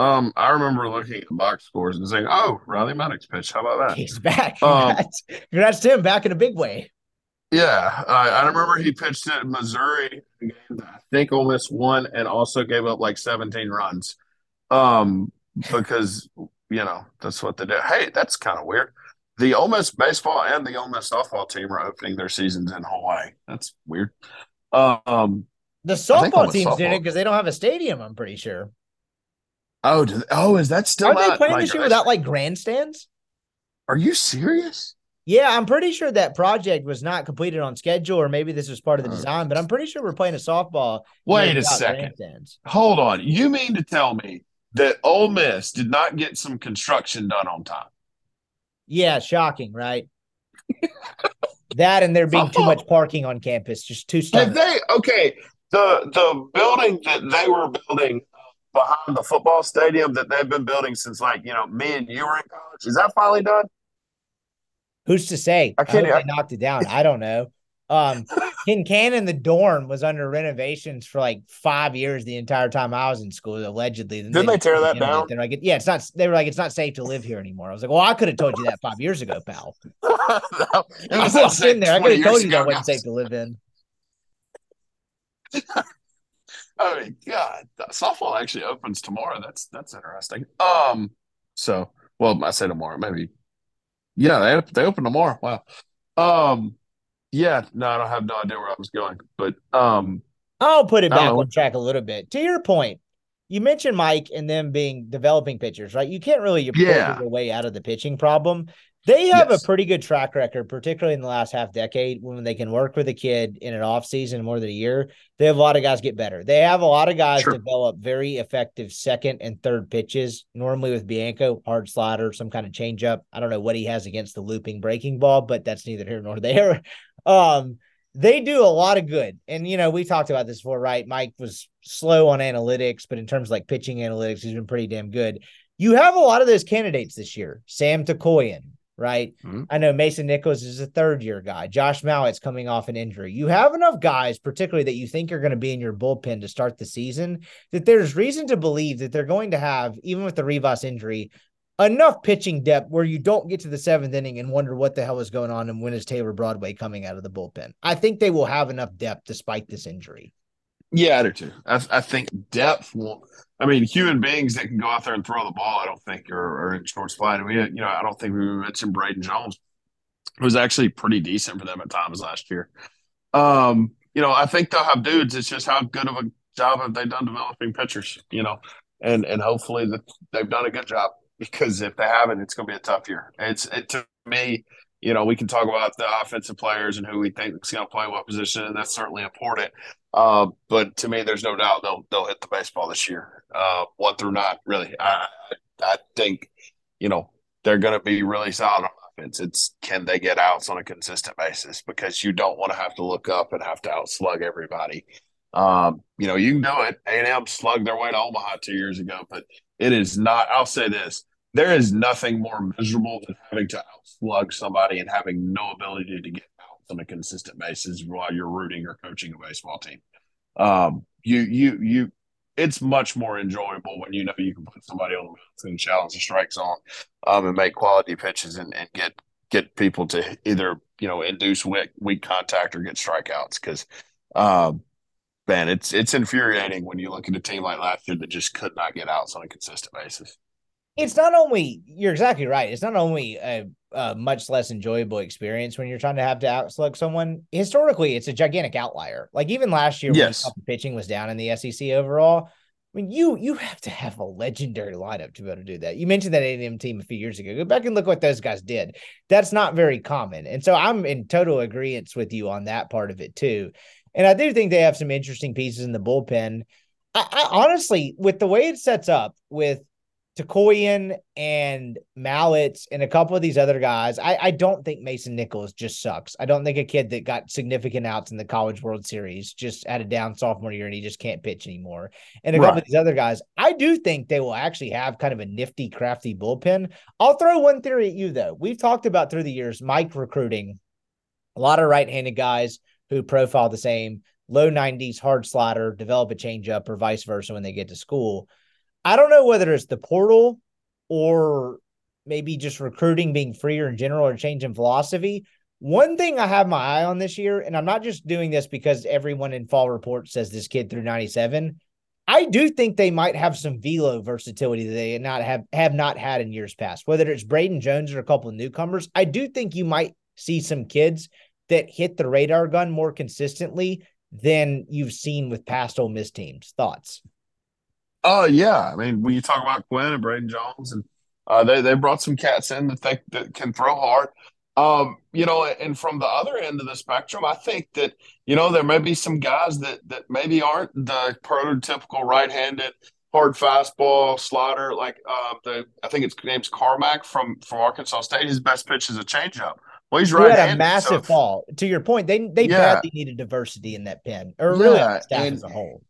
Um, I remember looking at the box scores and saying, "Oh, Riley Maddox pitch. How about that?" He's back. Um, Congrats, Congrats to him back in a big way. Yeah, I, I remember he pitched at Missouri, a game that I think Ole Miss won, and also gave up like 17 runs. Um, because you know that's what they do. Hey, that's kind of weird. The Ole Miss baseball and the Ole Miss softball team are opening their seasons in Hawaii. That's weird. Um, The softball team's doing it because they don't have a stadium, I'm pretty sure. Oh, do, oh, is that still Aren't they playing this year without like grandstands? Are you serious? Yeah, I'm pretty sure that project was not completed on schedule, or maybe this was part of the Uh, design, but I'm pretty sure we're playing a softball. Wait a second. grandstands. Hold on. You mean to tell me that Ole Miss did not get some construction done on time? Yeah, shocking, right? *laughs* that and there being too much parking on campus, just too stubborn. they okay? The the building that they were building behind the football stadium that they've been building since like you know me and you were in college. Is that finally done? Who's to say? I I can't- I- they knocked it down. I don't know. Um, *laughs* Kincannon, the dorm was under renovations for like five years. The entire time I was in school, allegedly. Then Didn't they tear that down? They're like, yeah, it's not. They were like, it's not safe to live here anymore. I was like, well, I could have told you that five years ago, pal. *laughs* it I was in there. I could have told you that wasn't safe to live in. *laughs* Oh my god, softball actually opens tomorrow. That's that's interesting. Um, so well, I say tomorrow, maybe. Yeah, they they open tomorrow. Wow. Um, yeah, no, I don't have no idea where I was going, but um, I'll put it back on track a little bit. To your point, you mentioned Mike and them being developing pitchers, right? You can't really pull Yeah. your way out of the pitching problem. They have Yes. a pretty good track record, particularly in the last half decade, when they can work with a kid in an off season more than a year. They have a lot of guys get better. They have a lot of guys Sure. develop very effective second and third pitches. Normally with Bianco, hard slider, some kind of changeup. I don't know what he has against the looping breaking ball, but that's neither here nor there. *laughs* Um, they do a lot of good. And you know, we talked about this before, right? Mike was slow on analytics, but in terms of like pitching analytics, he's been pretty damn good. You have a lot of those candidates this year. Sam Tookoian, right? Mhm. I know Mason Nichols is a third year guy. Josh Mallitz coming off an injury. You have enough guys, particularly that you think are going to be in your bullpen to start the season, that there's reason to believe that they're going to have, even with the Rivas injury, enough pitching depth where you don't get to the seventh inning and wonder what the hell is going on and when is Taylor Broadway coming out of the bullpen. I think they will have enough depth despite this injury. yeah, I do too. I, I think depth will. I mean, human beings that can go out there and throw the ball, I don't think are, are in short supply. I mean, you know, I don't think we mentioned Braden Jones, who was actually pretty decent for them at times last year. Um, you know, I think they'll have dudes. It's just how good of a job have they done developing pitchers, you know, and and hopefully that they've done a good job because if they haven't, it's going to be a tough year. It's it to me, you know, we can talk about the offensive players and who we think is going to play what position, and that's certainly important. Uh, but to me, there's no doubt they'll they'll hit the baseball this year, uh, one through nine. Really, I I think you know they're going to be really solid on offense. It's can they get outs on a consistent basis because you don't want to have to look up and have to outslug everybody. Um, you know, you can do it. A and M slugged their way to Omaha two years ago, but it is not. I'll say this: there is nothing more miserable than having to outslug somebody and having no ability to get outs on a consistent basis while you're rooting or coaching a baseball team. Um, you you you it's much more enjoyable when you know you can put somebody on the mound and challenge the strike zone, um, and make quality pitches and, and get get people to either you know induce weak weak contact or get strikeouts because, um, man, it's it's infuriating when you look at a team like last year that just could not get outs on a consistent basis. It's not only you're exactly right. It's not only a, a much less enjoyable experience when you're trying to have to outslug someone. Historically, it's a gigantic outlier. Like even last year, when Yes. the pitching was down in the SEC overall. I mean, you you have to have a legendary lineup to be able to do that. You mentioned that A&M team a few years ago. Go back and look what those guys did. That's not very common, and so I'm in total agreement with you on that part of it too. And I do think they have some interesting pieces in the bullpen. I, I honestly, with the way it sets up with Tookoian and Mallitz and a couple of these other guys, I, I don't think Mason Nichols just sucks. I don't think a kid that got significant outs in the College World Series just had a down sophomore year and he just can't pitch anymore. And a couple of these other guys, I do think they will actually have kind of a nifty, crafty bullpen. I'll throw one theory at you though. We've talked about through the years Mike recruiting a lot of right-handed guys who profile the same low 90s hard slider, develop a changeup, or vice versa when they get to school. I don't know whether it's the portal or maybe just recruiting being freer in general or changing philosophy. One thing I have my eye on this year, and I'm not just doing this because everyone in fall report says this kid through 97. I do think they might have some velo versatility that they not have have not had in years past. Whether it's Braden Jones or a couple of newcomers, I do think you might see some kids that hit the radar gun more consistently than you've seen with past Ole Miss teams. Thoughts? Oh yeah, I mean when you talk about Quinn and Braden Jones, and uh, they they brought some cats in that they that can throw hard. Um, you know, and from the other end of the spectrum, I think that you know there may be some guys that that maybe aren't the prototypical right-handed hard fastball slider like uh, the I think it's name's Carmack from from Arkansas State. His best pitch is a changeup. Well, he's He right. had a massive so, fall. To your point, they they Yeah. badly needed diversity in that pen, or really Yeah, staff and- as a whole.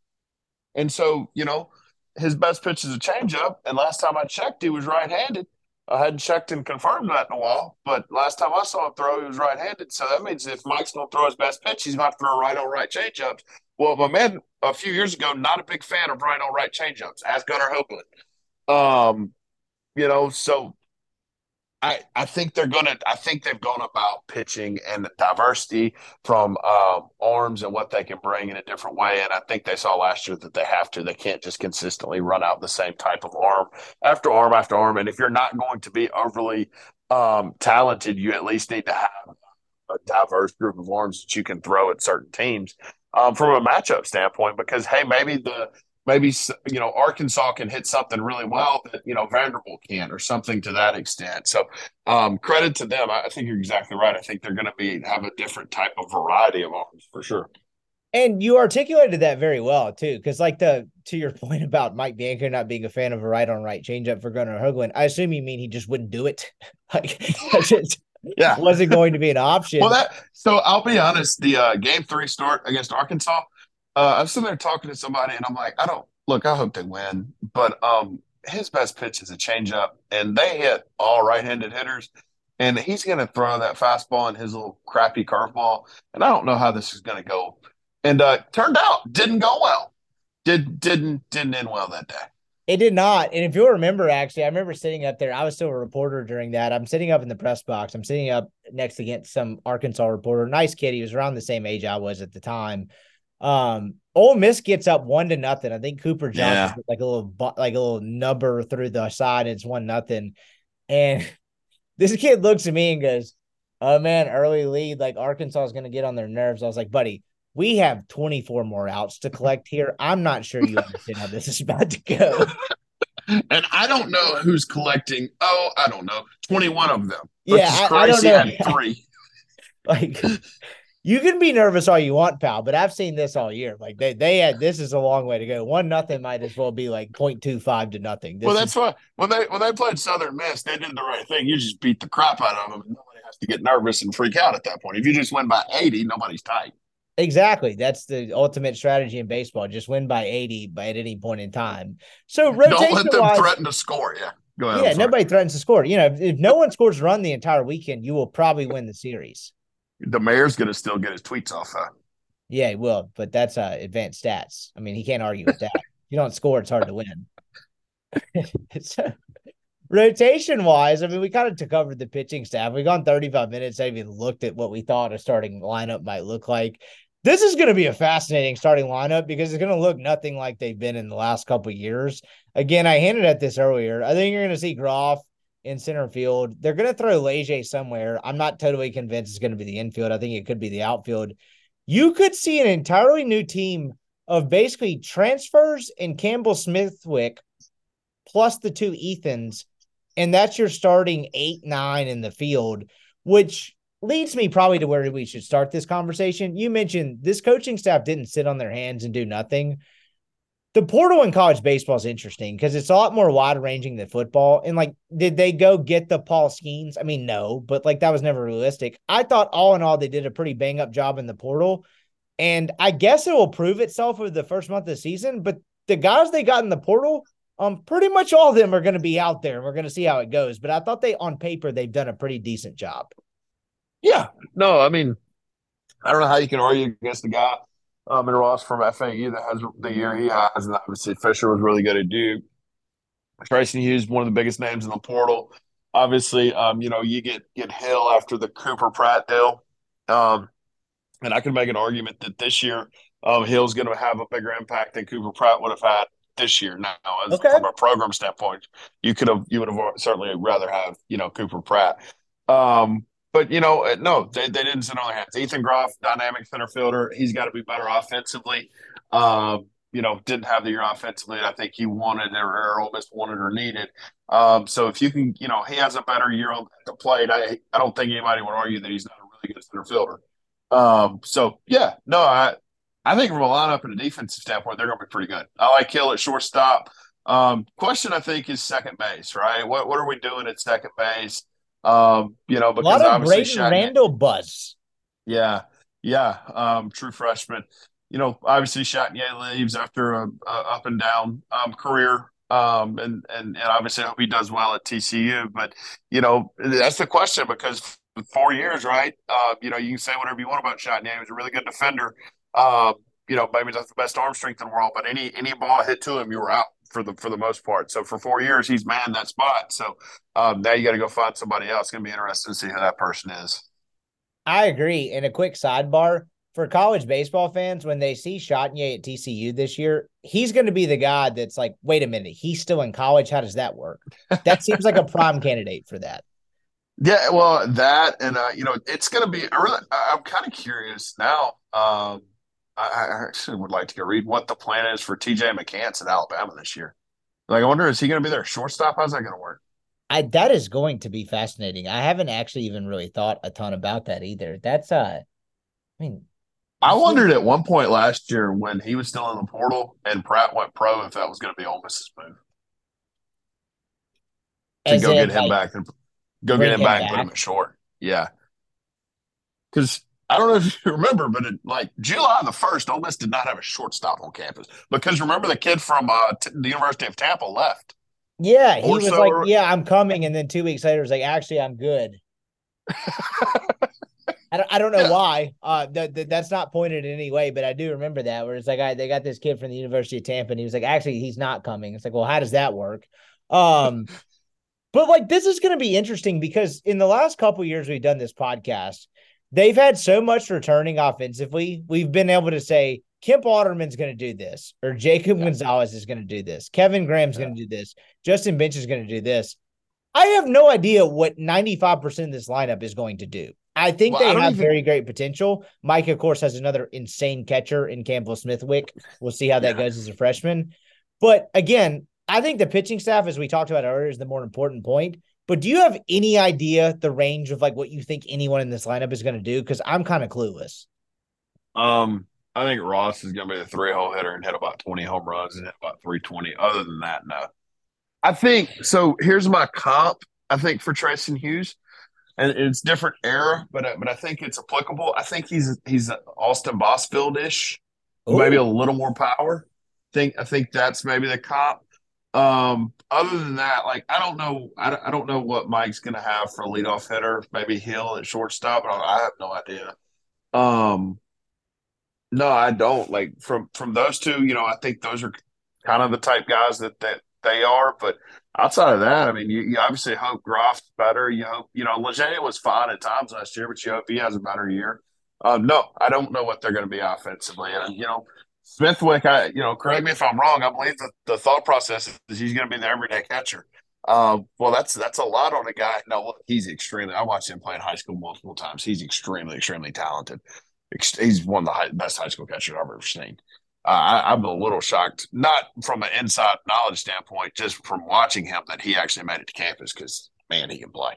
And so, you know, his best pitch is a changeup. And last time I checked, he was right-handed. I hadn't checked and confirmed that in a while, but last time I saw him throw, he was right-handed. So that means if Mike's going to throw his best pitch, he's going to throw right on right changeups. Well, my man, a few years ago, not a big fan of right on right changeups. Ask Gunnar Hoglund. Um, you know, so I I think they're gonna. I think they've gone about pitching and the diversity from um, arms and what they can bring in a different way. And I think they saw last year that they have to. They can't just consistently run out the same type of arm after arm after arm. And if you're not going to be overly um, talented, you at least need to have a diverse group of arms that you can throw at certain teams um, from a matchup standpoint. Because hey, maybe the maybe you know Arkansas can hit something really well that you know Vanderbilt can, or something to that extent. So um, credit to them. I, think you're exactly right. I think they're going to be have a different type of variety of arms for sure. And you articulated that very well too, because like the to your *laughs* point about Mike Bianco not being a fan of a right on right changeup for Gunnar Hoglund, I assume you mean he just wouldn't do it. *laughs* like *laughs* just Yeah. wasn't going to be an option. Well, that so I'll be honest. The uh, game three start against Arkansas, uh, I'm sitting there talking to somebody, and I'm like, I don't look. I hope they win, but um, his best pitch is a changeup, and they hit all right-handed hitters, and he's going to throw that fastball and his little crappy curveball, and I don't know how this is going to go. And uh, turned out didn't go well. Did didn't didn't end well that day. It did not. And if you'll remember, actually, I remember sitting up there. I was still a reporter during that. I'm sitting up in the press box. I'm sitting up next against some Arkansas reporter. Nice kid. He was around the same age I was at the time. Um, Ole Miss gets up one to nothing. I think Cooper Johnson Yeah. like a little like a little number through the side. And it's one nothing. And *laughs* this kid looks at me and goes, "Oh man, early lead. Like Arkansas is going to get on their nerves." I was like, "Buddy." We have 24 more outs to collect here. I'm not sure you understand how this is about to go. *laughs* And I don't know who's collecting. Oh, I don't know, 21 of them. Yeah, I- I don't know. had three. *laughs* Like you can be nervous all you want, pal, but I've seen this all year. Like they they had this is a long way to go. One nothing might as well be like 0.25 to nothing. This well, is- that's why when they when they played Southern Miss, they did the right thing. You just beat the crap out of them, and nobody has to get nervous and freak out at that point. If you just win by 80, nobody's tight. exactly that's the ultimate strategy in baseball. Just win by 80 by at any point in time. So Don't let them threaten to score. Yeah, go ahead. Yeah, nobody threatens to score. You know, if, if no one scores a run the entire weekend, you will probably win the series. The mayor's going to still get his tweets off. Huh? Yeah, he will, but that's uh advanced stats. I mean, he can't argue with that. you don't score, it's hard to win. *laughs* so, rotation wise, I mean, we kind of took over the pitching staff. We've gone 35 minutes. I even looked at what we thought a starting lineup might look like. This is going to be a fascinating starting lineup because it's going to look nothing like they've been in the last couple years. Again, I hinted at this earlier. I think you're going to see Groff in center field. They're going to throw Leger somewhere. I'm not totally convinced it's going to be the infield. I think it could be the outfield. You could see an entirely new team of basically transfers and Campbell Smithwick plus the two Ethans, and that's your starting eight, nine in the field, which leads me probably to where we should start this conversation. You mentioned this coaching staff didn't sit on their hands and do nothing. The portal in college baseball is interesting because it's a lot more wide ranging than football. And like, did they go get the Paul Skenes? I mean, no, but like that was never realistic. I thought all in all, they did a pretty bang up job in the portal. And I guess it will prove itself over the first month of the season. But the guys they got in the portal, um, pretty much all of them are going to be out there and we're going to see how it goes. But I thought they, on paper, they've done a pretty decent job. Yeah, no, I mean, I don't know how you can argue against the guy um, in Ross from FAU that has the year he has, and obviously Fischer was really good at Duke. Tracy Hughes, one of the biggest names in the portal. Obviously, um, you know, you get get Hill after the Cooper Pratt deal, um, and I can make an argument that this year um, Hill's going to have a bigger impact than Cooper Pratt would have had this year. Now, as, Okay. from a program standpoint, you could have you would have certainly rather have you know Cooper Pratt. Um, but you know, uh, no, they, they didn't sit on their hands. Ethan Groff, dynamic center fielder, he's got to be better offensively. Um, you know, didn't have the year offensively. I think he wanted or, or Ole wanted or needed. Um, so if you can, you know, he has a better year on the plate. I I don't think anybody would argue that he's not a really good center fielder. Um, so yeah, no, I I think from a lineup and a defensive standpoint, they're going to be pretty good. I like Hill at shortstop. Um, question I think is second base, right? What what are we doing at second base? Um, you know, A because lot of obviously Braden Randall buzz. Yeah, yeah. Um, true freshman. You know, obviously Chatagnier leaves after a, a up and down um, career. Um, and, and and obviously I hope he does well at TCU. But you know, that's the question because four years, right? Uh, you know, you can say whatever you want about Chatagnier. He was a really good defender. Um, you know, maybe not the best arm strength in the world, but any any ball hit to him, you were out for the for the most part. So for four years, he's manned that spot. So um, now you got to go find somebody else. It's gonna be interesting to see who that person is. I agree. And a quick sidebar for college baseball fans, when they see Chatagnier at TCU this year, he's going to be the guy that's like, wait a minute, he's still in college. How does that work? That seems like a prime *laughs* candidate for that. Yeah, well, that and uh, you know, it's going to be. I really, I'm kind of curious now. Um, I, actually would like to go read what the plan is for TJ McCants at Alabama this year. Like, I wonder is he going to be their shortstop? How's that going to work? I that is going to be fascinating. I haven't actually even really thought a ton about that either. That's uh I mean I wondered at one point last year when he was still in the portal and Pratt went pro if that was going to be Ole Miss's move to as go get him like, back and go get him him back and put him at short. Yeah, because I don't know if you *laughs* remember, but it, like July the first, Ole Miss did not have a shortstop on campus because remember the kid from uh, t- the University of Tampa left. Yeah, he Or was so- like, Yeah, I'm coming. And then two weeks later was like, actually, I'm good. I don't, I don't know *laughs* Yeah. why. Uh, th- th- that's not pointed in any way, but I do remember that where it's like, I, they got this kid from the University of Tampa, and he was like, actually, he's not coming. It's like, well, how does that work? Um, *laughs* but like, this is going to be interesting because in the last couple years we've done this podcast, they've had so much returning offensively. We've been able to say Kemp Alderman's going to do this, or Jacob Gonzalez is going to do this, Kevin Graham's going to do this, Justin Bench is going to do this. I have no idea what 95% of this lineup is going to do. I think Well, they don't have even- very great potential. Mike, of course, has another insane catcher in Campbell Smithwick. We'll see how that Yeah. goes as a freshman. But again, I think the pitching staff, as we talked about earlier, is the more important point. But do you have any idea the range of like what you think anyone in this lineup is going to do? Because I'm kind of clueless. Um, I think Ross is going to be the three hole hitter and hit about 20 home runs and hit about 320. Other than that, no. I think so. Here's my comp. I think for Trayson Hughes, and it's different era, but I- but I think it's applicable. I think he's he's Austin Bousfield ish, maybe a little more power. Think I think that's maybe the comp. Um, other than that, like I don't know, I I don't know what Mike's to have for a leadoff hitter. Maybe Hill at shortstop. I, I have no idea. Um, no, I don't. Like from from those two, you know, I think those are kind of the type guys that that they are. But outside of that, I mean, you, you obviously hope Groff's better. You hope, you know, Lejeune was fine at times last year, but you hope he has a better year. Um, no, I don't know what they're going to be offensively. And, you know, Smithwick, I, you know, correct me if I'm wrong. I believe that the thought process is he's going to be the everyday catcher. Um, well, that's that's a lot on a guy. No, he's extremely. I watched him play in high school multiple times. He's extremely, extremely talented. Ex- He's one of the high, best high school catchers I've ever seen. Uh, I, I'm a little shocked, not from an inside knowledge standpoint, just from watching him that he actually made it to campus because man, he can play.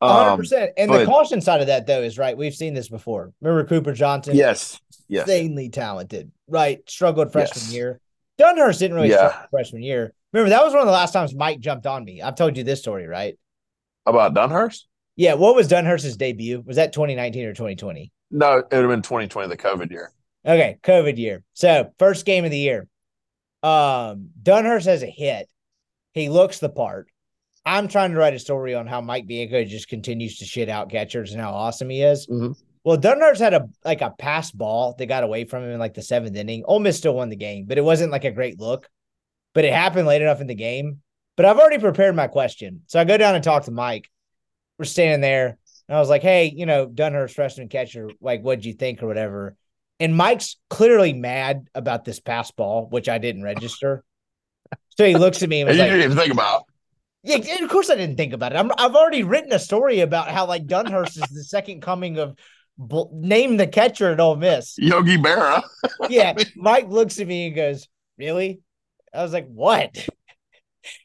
hundred Um, percent. And the caution side of that, though, is right. We've seen this before. Remember Cooper Johnson? yes, yes, insanely talented. Right, struggled freshman Yes. year. Dunhurst didn't really Yeah. struggle freshman year. Remember that was one of the last times Mike jumped on me. I've told you this story, right? about Dunhurst. Yeah. What was Dunhurst's debut? Was that 2019 or 2020? No, it would have been 2020, the COVID year. Okay, COVID year. So first game of the year. Um, Dunhurst has a hit. He looks the part. I'm trying to write a story on how Mike Bianco just continues to shit out catchers and how awesome he is. Mhm. Well, Dunhurst had a like a pass ball that got away from him in like the seventh inning. Ole Miss still won the game, but it wasn't like a great look. But it happened late enough in the game. But I've already prepared my question. So I go down and talk to Mike. We're standing there. And I was like, hey, you know, Dunhurst freshman catcher, like, what'd you think or whatever? And Mike's clearly mad about this pass ball, which I didn't register. So he looks at me and *laughs* was you like, didn't even think about. yeah, and of course I didn't think about it. I'm, I've already written a story about how like Dunhurst is the second coming of bl- name the catcher at Ole Miss. Yogi Berra. *laughs* Yeah, *laughs* Mike looks at me and goes, "Really?" I was like, "What?" *laughs*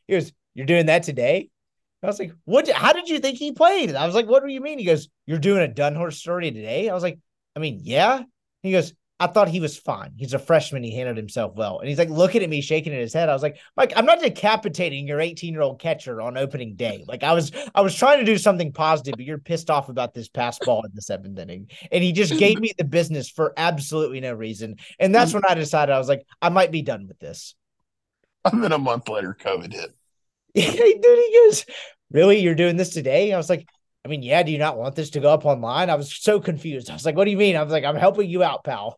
He goes, "You're doing that today?" I was like, "What? How did you think he played?" I was like, "What do you mean?" He goes, "You're doing a Dunhurst story today?" I was like, "I mean, yeah." He goes, I thought he was fine. He's a freshman. He handled himself well. And he's like looking at me, shaking his head. I was like, Mike, I'm not decapitating your 18 year old catcher on opening day. Like I was, I was trying to do something positive, but you're pissed off about this pass ball in the seventh inning. And he just gave me the business for absolutely no reason. And that's when I decided I was like, I might be done with this. And then a month later, COVID hit. *laughs* Dude, he goes, Really? You're doing this today? I was like, I mean, yeah, do you not want this to go up online? I was so confused. I was like, what do you mean? I was like, I'm helping you out, pal.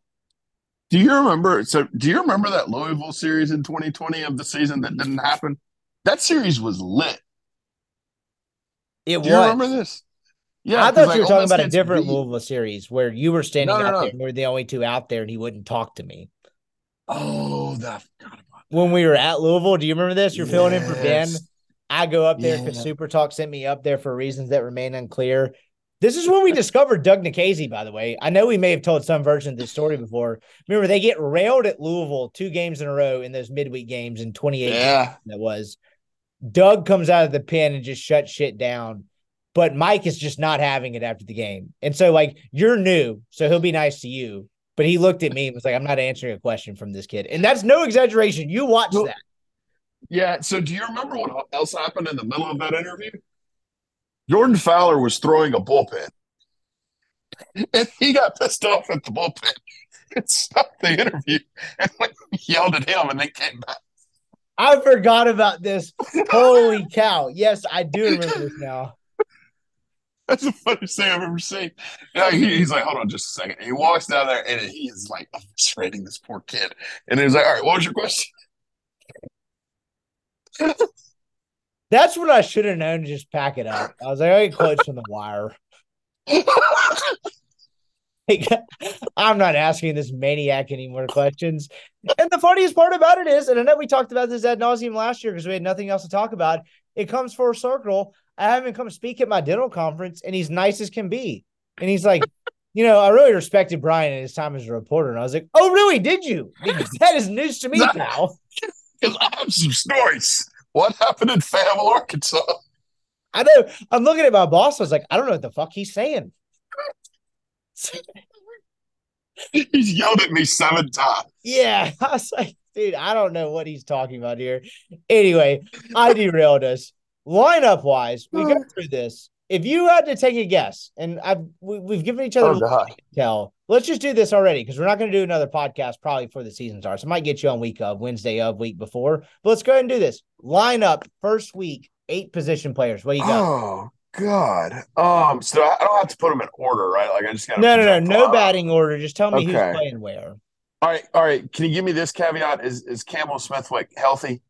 Do you remember? So, do you remember that Louisville series in 2020 of the season that didn't happen? That series was lit. It Do was. you remember this? Yeah, I thought you were like, talking about a different beat. Louisville series where you were standing No, no, out no. there and we were the only two out there and he wouldn't talk to me. Oh, that. When we were at Louisville, do you remember this? You're filling in for Ben. I go up there because Yeah. Super Talk sent me up there for reasons that remain unclear. This is when we discovered Doug Nikhazy, by the way. I know we may have told some version of this story before. Remember, they get railed at Louisville two games in a row in those midweek games in 2018. Yeah. that was. Doug comes out of the pen and just shuts shit down. But Mike is just not having it after the game. And so, like, you're new, so he'll be nice to you. But he looked at me and was like, I'm not answering a question from this kid. And that's no exaggeration. You watch Well- that. Yeah. So, do you remember what else happened in the middle of that interview? Jordan Fowler was throwing a bullpen, and he got pissed off at the bullpen *laughs* and stopped the interview and and yelled at him, and they came back. I forgot about this. Holy cow. Yes, I do remember this now. That's the funniest thing I've ever seen. Yeah, he- he's like, hold on just a second. And he walks down there and he is like I'm frustrating this poor kid. And he's like, all right, what was your question? *laughs* That's what I should have known just pack it up. I was like, I get close from the wire. Like, I'm not asking this maniac any more questions. And the funniest part about it is, and I know we talked about this ad nauseum last year because we had nothing else to talk about. It comes full circle. I have him come speak at my dental conference, and he's nice as can be. And he's like, you know, I really respected Brian in his time as a reporter. And I was like, oh, really? Did you? Because that is news to me, *laughs* pal. *laughs* Because I have some stories. What happened in Fayetteville, Arkansas? I know. I'm looking at my boss. I was like, I don't know what the fuck he's saying. *laughs* He's yelled at me seven times. Yeah, *laughs* I was like, dude, I don't know what he's talking about here. Anyway, I derailed us. Lineup wise, we go oh. through this. If you had to take a guess, and I've we, we've given each other Oh, a tell, let's just do this already because we're not going to do another podcast probably before the season starts. I might get you on week of Wednesday of week before, but let's go ahead and do this. Lineup first week, eight position players. What do you got? Oh God. Um. So I I don't have to put them in order, right? Like I just got. no, no, no, no batting order. Just tell me Okay. who's playing where. All right, all right. Can you give me this caveat? Is is Campbell Smithwick healthy?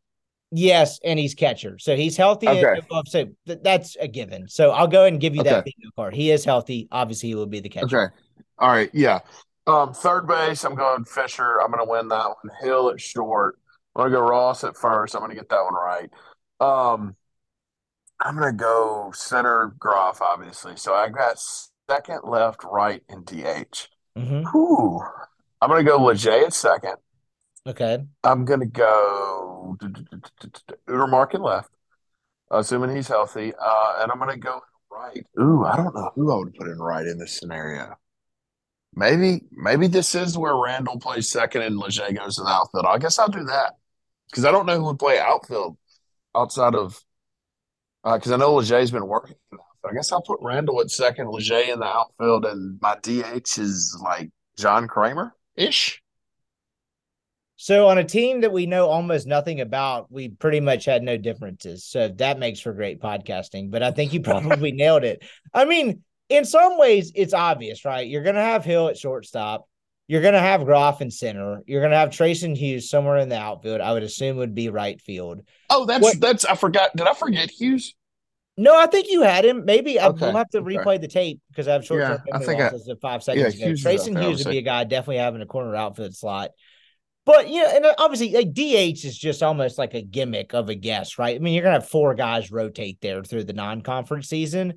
Yes, and he's catcher, so he's healthy. Okay. above, so th- that's a given. So I'll go ahead and give you that Okay. bingo card. He is healthy. Obviously, he will be the catcher. Okay. All right. Yeah. Um. Third base. I'm going Fischer. I'm going to win that one. Hill at short. I'm going to go Ross at first. I'm going to get that one right. Um. I'm going to go center Groff, obviously. So I got second, left, right, and DH. Mhm. Whew. I'm going to go Leger at second. Okay. I'm gonna go Utermark in left, assuming he's healthy. Uh, and I'm gonna go right. Ooh, I don't know who I would put in right in this scenario. Maybe, maybe this is where Randall plays second and Leger goes to the outfield. I guess I'll do that because I don't know who would play outfield outside of because I know Leger's been working. I guess I'll put Randall at second, Leger in the outfield, and my DH is like John Kramer ish. So on a team that we know almost nothing about, we pretty much had no differences. So that makes for great podcasting. But I think you *laughs* probably nailed it. I mean, in some ways, it's obvious, right? You're going to have Hill at shortstop. You're going to have Groff in center. You're going to have Trayson Hughes somewhere in the outfield. I would assume would be right field. Oh, that's What- that's I forgot. Did I forget Hughes? No, I think you had him. Maybe Okay, we'll have to okay. replay the tape because I have short term Yeah, I think I- of five seconds Yeah, ago. Hughes Trayson Hughes would be a guy definitely having a corner outfield slot. But yeah, and uh, obviously, like DH is just almost like a gimmick of a guess, right? I mean, you're gonna have four guys rotate there through the non-conference season.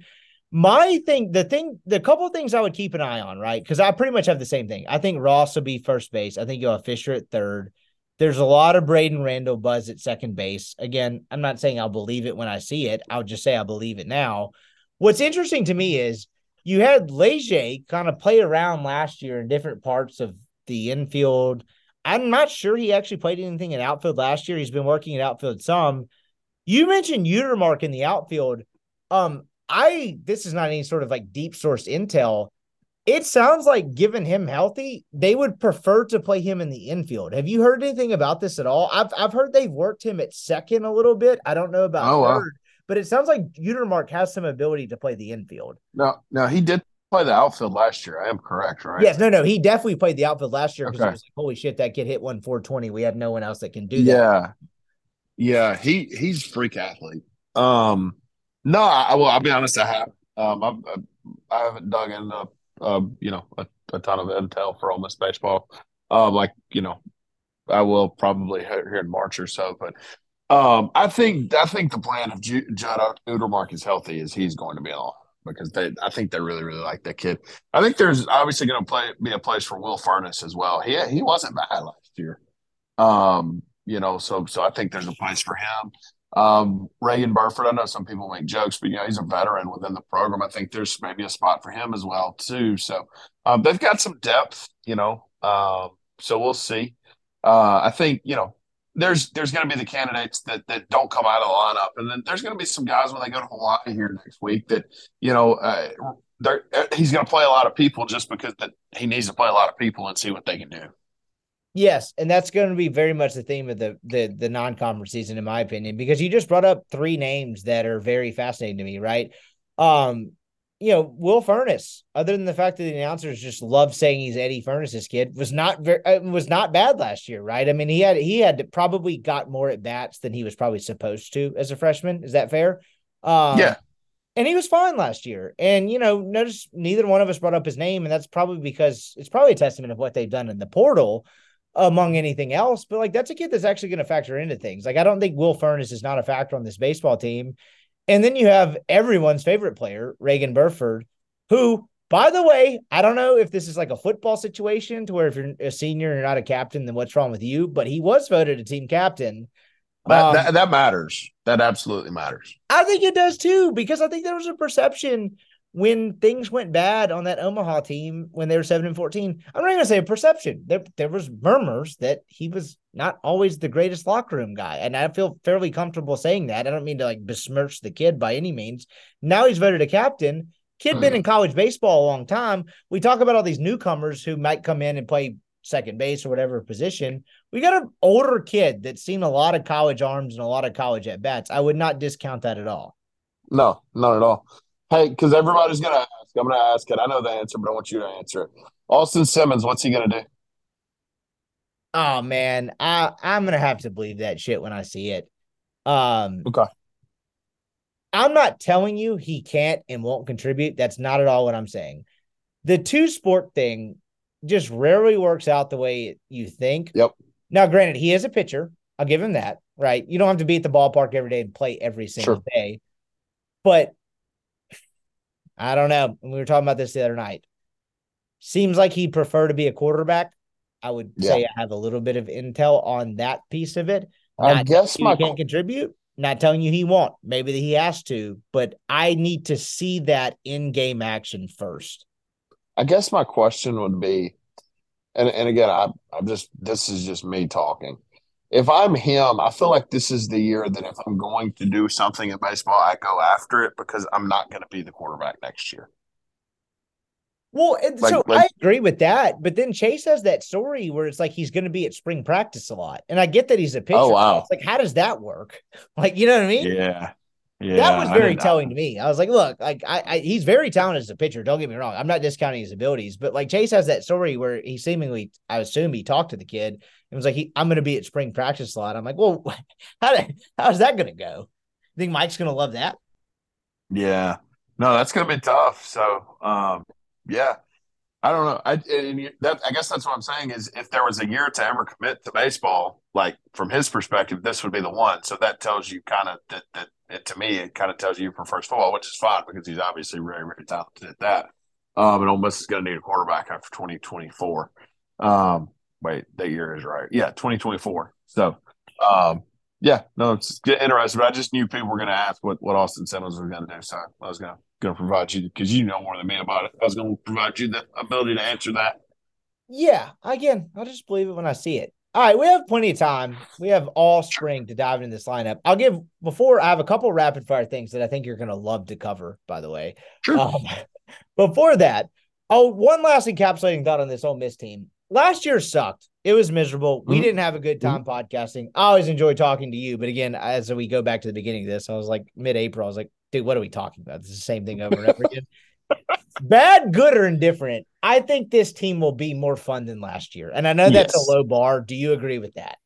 My thing, the thing, the couple things I would keep an eye on, right? Because I pretty much have the same thing. I think Ross will be first base. I think you'll have Fischer at third. There's a lot of Braden Randall buzz at second base. Again, I'm not saying I'll believe it when I see it. I'll just say I believe it now. What's interesting to me is you had Leger kind of play around last year in different parts of the infield. I'm not sure he actually played anything in outfield last year. He's been working in outfield some. You mentioned Utermark in the outfield. Um, I this is not any sort of like deep source intel. It sounds like given him healthy, they would prefer to play him in the infield. Have you heard anything about this at all? I've I've heard they've worked him at second a little bit. I don't know about Oh, wow. third, but it sounds like Utermark has some ability to play the infield. No, no, he did play the outfield last year. I am correct, right? Yes, no, no, he definitely played the outfield last year because Okay. it was like, holy shit, that kid hit one 420. We have no one else that can do that. Yeah, yeah. He he's a freak athlete. Um, no, I well, I'll be honest. I have. Um, I've, I haven't dug into, um, you know, a, a ton of intel for Ole Miss baseball. Um, like you know, I will probably here here in March or so. But um, I think I think the plan of Ju- Judd Utermark is healthy is he's going to be on because they I think they really really like that kid. I think there's obviously going to play be a place for Will Furniss as well. He he wasn't bad last year. Um, you know, so so I think there's a place for him. Um, Reagan Burford, I know some people make jokes, but you know, he's a veteran within the program. I think there's maybe a spot for him as well, too. So um, they've got some depth, you know. Um, so we'll see. Uh, I think, you know, there's there's going to be the candidates that that don't come out of the lineup, and then there's going to be some guys when they go to Hawaii here next week that you know uh, he's going to play a lot of people just because that he needs to play a lot of people and see what they can do. Yes, and that's going to be very much the theme of the the the non-conference season, in my opinion, because you just brought up three names that are very fascinating to me, right? Um, you know, Will Furniss, other than the fact that the announcers just love saying he's Eddy Furniss's kid, was not very uh, was not bad last year, right? I mean, he had he had probably got more at bats than he was probably supposed to as a freshman. Is that fair? Um, Yeah. and he was fine last year. And you know, notice neither one of us brought up his name, and that's probably because it's probably a testament of what they've done in the portal among anything else. But like that's a kid that's actually going to factor into things. Like I don't think Will Furnace is not a factor on this baseball team. And then you have everyone's favorite player, Reagan Burford, who, by the way, I don't know if this is like a football situation to where if you're a senior and you're not a captain, then what's wrong with you? But he was voted a team captain. That, Um, that that matters. That absolutely matters. I think it does too, because I think there was a perception when things went bad on that Omaha team when they were seven and fourteen. I'm not gonna say a perception. There there was murmurs that he was not always the greatest locker room guy. And I feel fairly comfortable saying that. I don't mean to like besmirch the kid by any means. Now he's voted a captain. Kid been hmm. in college baseball a long time. We talk about all these newcomers who might come in and play second base or whatever position. We got an older kid that's seen a lot of college arms and a lot of college at bats. I would not discount that at all. No, not at all. Hey, because everybody's gonna ask. I'm gonna ask it. I know the answer, but I want you to answer it. Austin Simmons, what's he gonna do? Oh man, I I'm gonna have to believe that shit when I see it. Um, Okay. I'm not telling you he can't and won't contribute. That's not at all what I'm saying. The two sport thing just rarely works out the way you think. Yep. Now, granted, he is a pitcher. I'll give him that. Right. You don't have to be at the ballpark every day and play every single Sure. day. But I don't know. And we were talking about this the other night. Seems like he'd prefer to be a quarterback. I would Yeah. say I have a little bit of intel on that piece of it. I guess my can't contribute. Not telling you he won't. Maybe that he has to, but I need to see that in game action first. I guess my question would be, and and again, I I'm just this is just me talking. If I'm him, I feel like this is the year that if I'm going to do something in baseball, I go after it because I'm not going to be the quarterback next year. Well, and Like- so I agree with that, but then Chase has that story where it's like he's going to be at spring practice a lot, and I get that he's a oh, pitcher. Oh, wow. It's like, how does that work? *laughs* Like, you know what I mean? Yeah, yeah. that was very telling to me. I was like, look, like I, I he's very talented as a pitcher. Don't get me wrong. I'm not discounting his abilities, but like Chase has that story where he seemingly, I assume he talked to the kid and was like, he, I'm going to be at spring practice a lot. I'm like, well, *laughs* how how's that going to go? I think Mike's going to love that? Yeah. No, that's going to be tough. So, um, yeah, I don't know. I that I guess that's what I'm saying is if there was a year to ever commit to baseball, like from his perspective, this would be the one. So that tells you kind of that that it, to me it kind of tells you he prefers football, which is fine because he's obviously very very talented at that. Um, and Ole Miss is going to need a quarterback after 2024. Um, wait, that year is right. Yeah, 2024. So, um, yeah, no, it's interesting. But I just knew people were going to ask what, what Austin Simmons was going to do. So I was going to provide you because you know more than me about it. I was going to provide you the ability to answer that. Yeah, again, I'll just believe it when I see it. All right, we have plenty of time. We have all spring to dive into this lineup. I'll give before I have a couple rapid fire things that I think you're going to love to cover. By the way, Sure. um, *laughs* before that, oh, one last encapsulating thought on this Ole Miss team. Last year sucked. It was miserable. We Mhm. didn't have a good time podcasting. I always enjoy talking to you, but again, as we go back to the beginning of this, I was like mid-April. I was like, dude, what are we talking about? It's the same thing over and over again. *laughs* Bad, good, or indifferent. I think this team will be more fun than last year, and I know that's Yes. a low bar. Do you agree with that?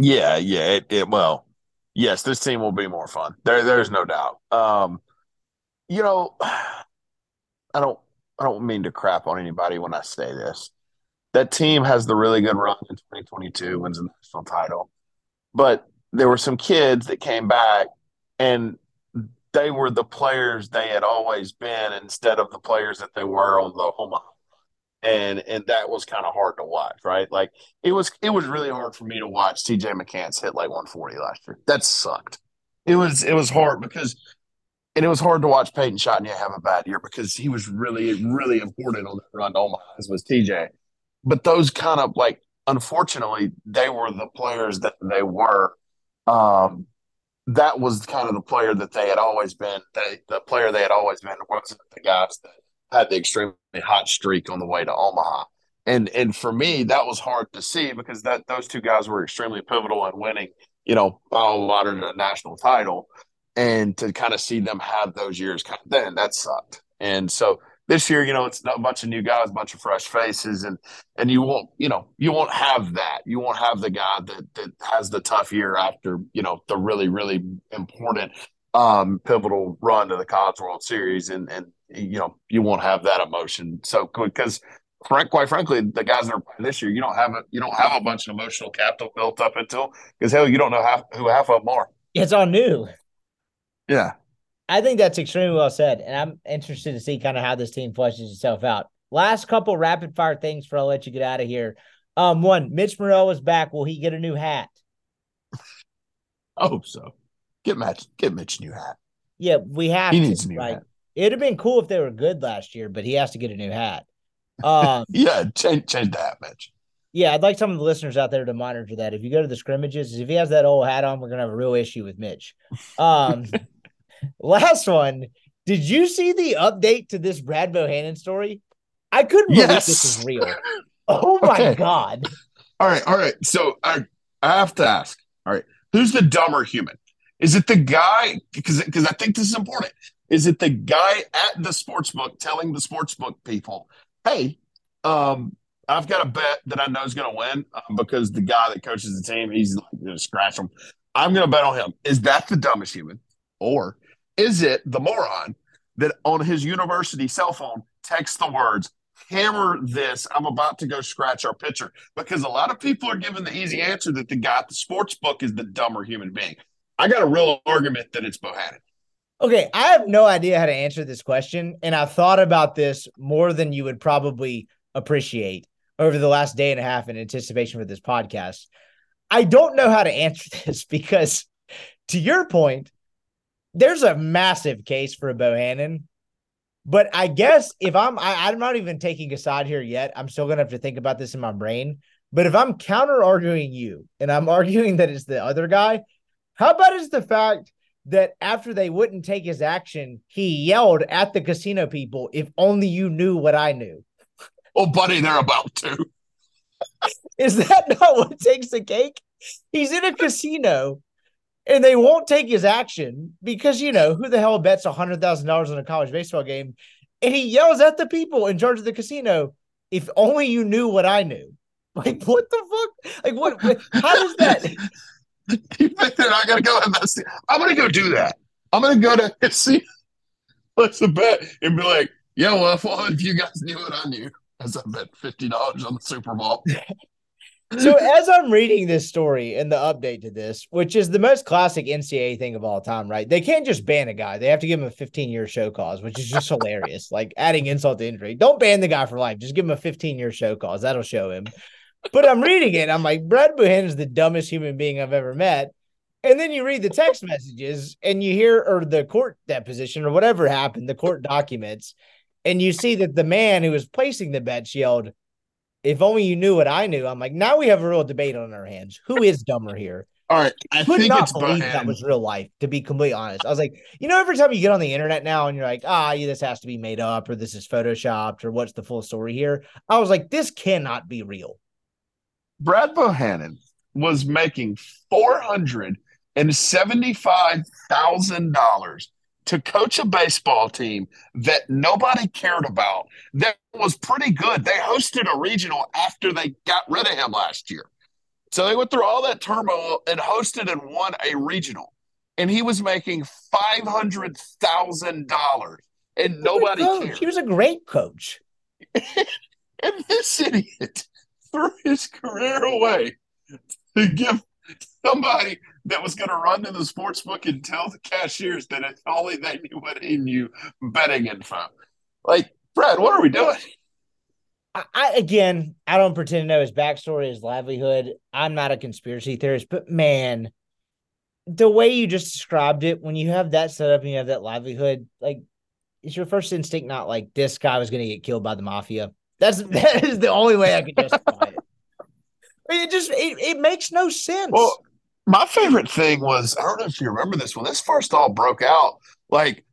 Yeah, yeah. It, it well, yes, this team will be more fun. There, there's no doubt. Um, you know, *sighs* I don't, I don't mean to crap on anybody when I say this. That team has the really good run in 2022, wins a national title, but there were some kids that came back and they were the players they had always been instead of the players that they were on the Omaha. And and that was kind of hard to watch, right? Like it was it was really hard for me to watch TJ McCants hit like 140 last year. That sucked. It was it was hard because and it was hard to watch Peyton Chatagnier have a bad year because he was really, really important on that run to Omaha, as was TJ. But those kind of like unfortunately, they were the players that they were. Um that was kind of the player that they had always been. They, the player they had always been wasn't the guys that had the extremely hot streak on the way to Omaha. And and for me, that was hard to see because that those two guys were extremely pivotal in winning, you know, a lot of the national title. And to kind of see them have those years kind of then that sucked. And so this year, you know, it's a bunch of new guys, a bunch of fresh faces, and and you won't, you know, you won't have that. You won't have the guy that that has the tough year after, you know, the really, really important um pivotal run to the College World Series and and you know, you won't have that emotion. So because frank, quite frankly, the guys that are playing this year, you don't have a you don't have a bunch of emotional capital built up into them because hell, you don't know half, who half of them are. It's all new. Yeah. I think that's extremely well said, and I'm interested to see kind of how this team fleshes itself out. Last couple rapid fire things for I'll let you get out of here. Um, one, Mitch Murrell is back. Will he get a new hat? I hope so. Get Mitch, get Mitch new hat. Yeah, we have. He to, needs a new like, hat. It'd have been cool if they were good last year, but he has to get a new hat. Um, *laughs* Yeah, change change the hat, Mitch. yeah, I'd like some of the listeners out there to monitor that. If you go to the scrimmages, if he has that old hat on, we're gonna have a real issue with Mitch. Um, *laughs* last one. Did you see the update to this Brad Bohannon story? I couldn't believe Yes. this is real. Oh my Okay. god. All right, all right. So I I have to ask. All right, who's the dumber human? Is it the guy? Because because I think this is important. Is it the guy at the sports book telling the sports book people, "Hey, um, I've got a bet that I know is going to win um, because the guy that coaches the team, he's like going to scratch him. I'm going to bet on him." Is that the dumbest human, or is it the moron that on his university cell phone texts the words? Hammer this. I'm about to go scratch our pitcher because a lot of people are giving the easy answer that the guy at the sports book is the dumber human being. I got a real argument that it's Bohannon. Okay, I have no idea how to answer this question, and I've thought about this more than you would probably appreciate over the last day and a half in anticipation for this podcast. I don't know how to answer *laughs* this because, to your point, there's a massive case for a Bohannon. But I guess if I'm, I, I'm not even taking a side here yet. I'm still gonna have to think about this in my brain. But if I'm counter arguing you and I'm *laughs* arguing that it's the other guy, how about is the fact that after they wouldn't take his action, he yelled at the casino people, if only you knew what I knew. *laughs* Oh, buddy, they're about to. *laughs* Is that not what takes the cake? He's in a casino and they won't take his action because, you know, who the hell bets a $100,000 on a college baseball game? And he yells at the people in charge of the casino, if only you knew what I knew. *laughs* Like, what the fuck? Like, what? what how does that? *laughs* You think they're not to go invest? I'm going to go do that. I'm going to go to *laughs* see. Let's a bet and be like, yeah, well, if all of you guys knew what I knew, as I bet fifty dollars on the Super Bowl. So as I'm reading this story and the update to this, which is the most classic NCAA thing of all time, right? They can't just ban a guy; they have to give him a 15 year show cause, which is just hilarious. *laughs* Like adding insult to injury. Don't ban the guy for life; just give him a 15 year show cause. That'll show him. But I'm reading it. I'm like, Brad Bohannon is the dumbest human being I've ever met. And then you read the text messages and you hear, or the court deposition or whatever happened, the court documents, and you see that the man who was placing the bets yelled, if only you knew what I knew. I'm like, now we have a real debate on our hands. Who *laughs* is dumber here? All right, I could think not it's believe that was real life. To be completely honest, I was like, you know, every time you get on the internet now and you're like, ah, this has to be made up or this is photoshopped or what's the full story here? I was like, this cannot be real. Brad Bohannon was making four hundred and seventy-five thousand dollars to coach a baseball team that nobody cared about. That was pretty good. They hosted a regional after they got rid of him last year. So they went through all that turmoil and hosted and won a regional. And he was making five hundred thousand dollars, and nobody cared. He was a great coach. *laughs* And this idiot threw his career away to give somebody that was going to run to the sports book and tell the cashiers that if only they knew what he knew betting info. Like, Brad, what are we doing? I, I again, I don't pretend to know his backstory, his livelihood. I'm not a conspiracy theorist, but man, the way you just described it, when you have that set up and you have that livelihood, like, is your first instinct not like this guy was going to get killed by the mafia? That's *laughs* that is the only way I could justify it. *laughs* It just it, it makes no sense. Well, my favorite thing was I don't know if you remember this when this first all broke out. Like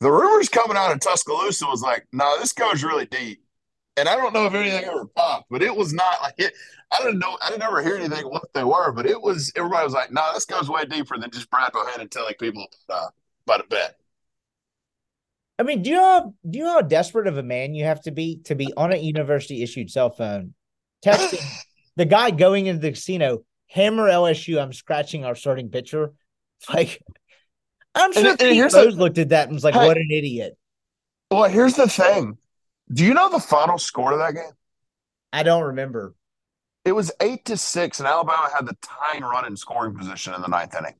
the rumors coming out of Tuscaloosa was like, no, this goes really deep. And I don't know if anything ever popped, but it was not like it. I didn't know. I didn't ever hear anything what they were, but it was. Everybody was like, "No, this goes way deeper than just Brad Bohannon telling people uh, about a bet." I mean, do you know how, do you know how desperate of a man you have to be to be on a university issued cell phone, texting *sighs* the guy going into the casino, hammer LSU, I'm scratching our starting pitcher. *laughs* Like, I'm sure And- and Pete Rose the- looked at that and was like, Hey. "What an idiot." Well, here's the thing. Do you know the final score of that game? I don't remember. It was eight to six, and Alabama had the tying run in scoring position in the ninth inning.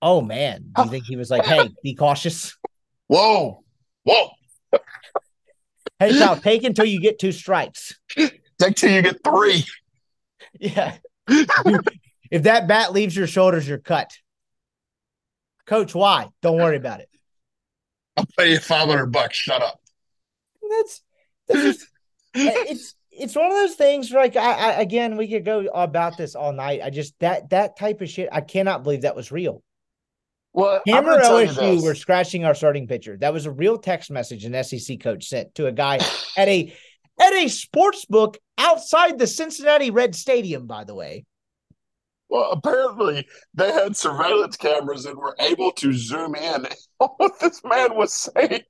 Oh man, do you think he was like, "Hey, *laughs* be cautious"? Whoa, whoa! Hey, child, take until you get two strikes. *laughs* Take till you get three. Yeah. If that bat leaves your shoulders, you're cut. Coach, why? Don't worry about it. I'll pay you five hundred bucks. Shut up. That's, that's just, *laughs* it's it's one of those things like I, I again we could go about this all night. I just that that type of shit, I cannot believe that was real. Well, Hammer LSU were scratching our starting pitcher. That was a real text message an SEC coach sent to a guy at a at a sports book outside the Cincinnati Red Stadium, by the way. Well, apparently they had surveillance cameras and were able to zoom in on *laughs* what this man was saying.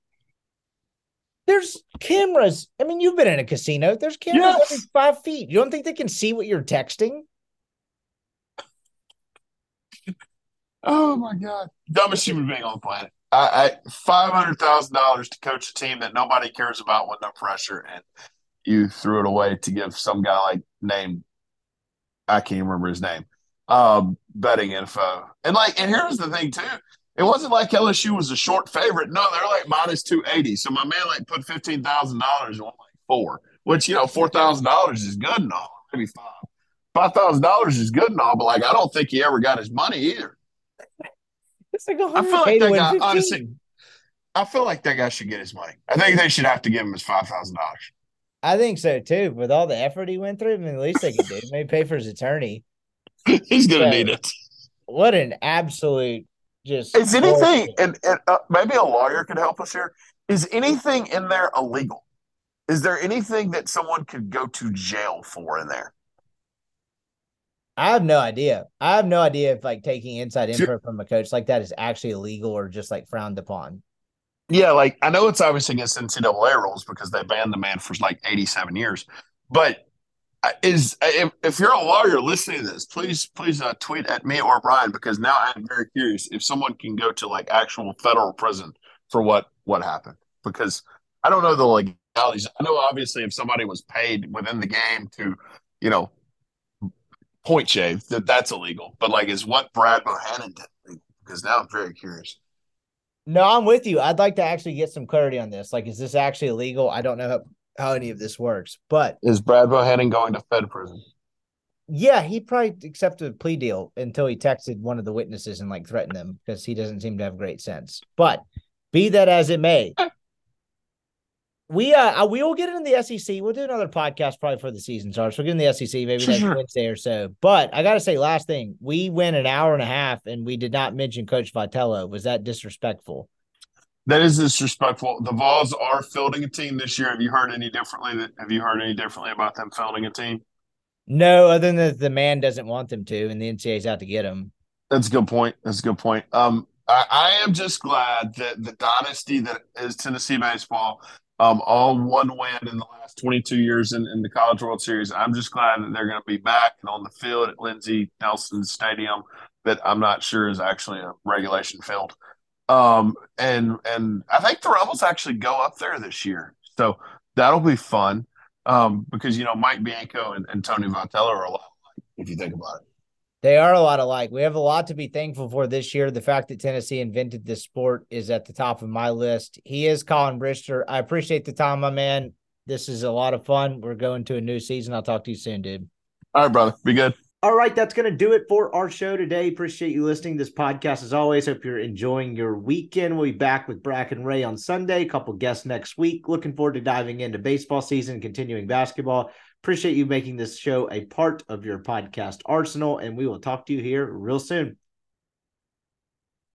There's cameras. I mean, you've been in a casino. There's cameras Yes. every five feet. You don't think they can see what you're texting? Oh my god, dumbest human being on the planet. I, I five hundred thousand dollars to coach a team that nobody cares about with no pressure, and you threw it away to give some guy like name I can't remember his name um, betting info. And like, and here's the thing too. It wasn't like LSU was a short favorite. No, they're like minus two eighty. So my man like put fifteen thousand dollars on like four, which you know four thousand dollars is good and all. Maybe five. Five thousand dollars is good and all, but like I don't think he ever got his money either. It's like I feel like that guy, honestly, I feel like that guy should get his money. I think they should have to give him his five thousand dollars. I think so too. With all the effort he went through, I mean, the least they could do, maybe pay for his attorney. *laughs* He's gonna Yeah. need it. What an absolute just. Is anything, bullshit. and, and uh, maybe a lawyer could help us here. Is anything in there illegal? Is there anything that someone could go to jail for in there? I have no idea. I have no idea if like taking inside info from a coach like that is actually illegal or just like frowned upon. Yeah, like I know it's obviously against NCAA rules because they banned the man for like 87 years. But uh, is if, if you're a lawyer listening to this, please please uh, tweet at me or Brian because now I'm very curious if someone can go to like actual federal prison for what what happened because I don't know the legalities. I know obviously if somebody was paid within the game to, you know, point shave that that's illegal. But like, is what Brad Bohannon did? Because now I'm very curious. No, I'm with you. I'd like to actually get some clarity on this. Like, is this actually illegal? I don't know how, how any of this works, but Is Brad Bohannon going to Fed prison? yeah, he probably accepted a plea deal until he texted one of the witnesses and like threatened them because he doesn't seem to have great sense. But be that as it may, We uh we will get into the SEC. We'll do another podcast probably for the season starts. We'll get in the SEC maybe Sure, next sure. Wednesday or so. But I gotta say, last thing, we went an hour and a half and we did not mention Coach Vitello. Was that disrespectful? That is disrespectful. The Vols are fielding a team this year. Have you heard any differently? That have you heard any differently about them fielding a team? No, other than that the man doesn't want them to, and the NCAA's out to get him. That's a good point. That's a good point. Um, I, I am just glad that the dynasty that is Tennessee baseball, um, all one win in the last 22 years in, in the College World Series. I'm just glad that they're going to be back and on the field at Lindsey Nelson Stadium, that I'm not sure is actually a regulation field. Um, and and I think the Rebels actually go up there this year, so that'll be fun. Um, because you know Mike Bianco and, and Tony Vitello are a lot if you think about it. They are a lot alike. We have a lot to be thankful for this year. The fact that Tennessee invented this sport is at the top of my list. He is Collin Brister. I appreciate the time, my man. This is a lot of fun. We're going to a new season. I'll talk to you soon, dude. All right, brother, be good. All right, that's going to do it for our show today. Appreciate you listening to this podcast as always. Hope you're enjoying your weekend. We'll be back with Brack and Ray on Sunday. A couple guests next week. Looking forward to diving into baseball season, continuing basketball. Appreciate you making this show a part of your podcast arsenal, and we will talk to you here real soon.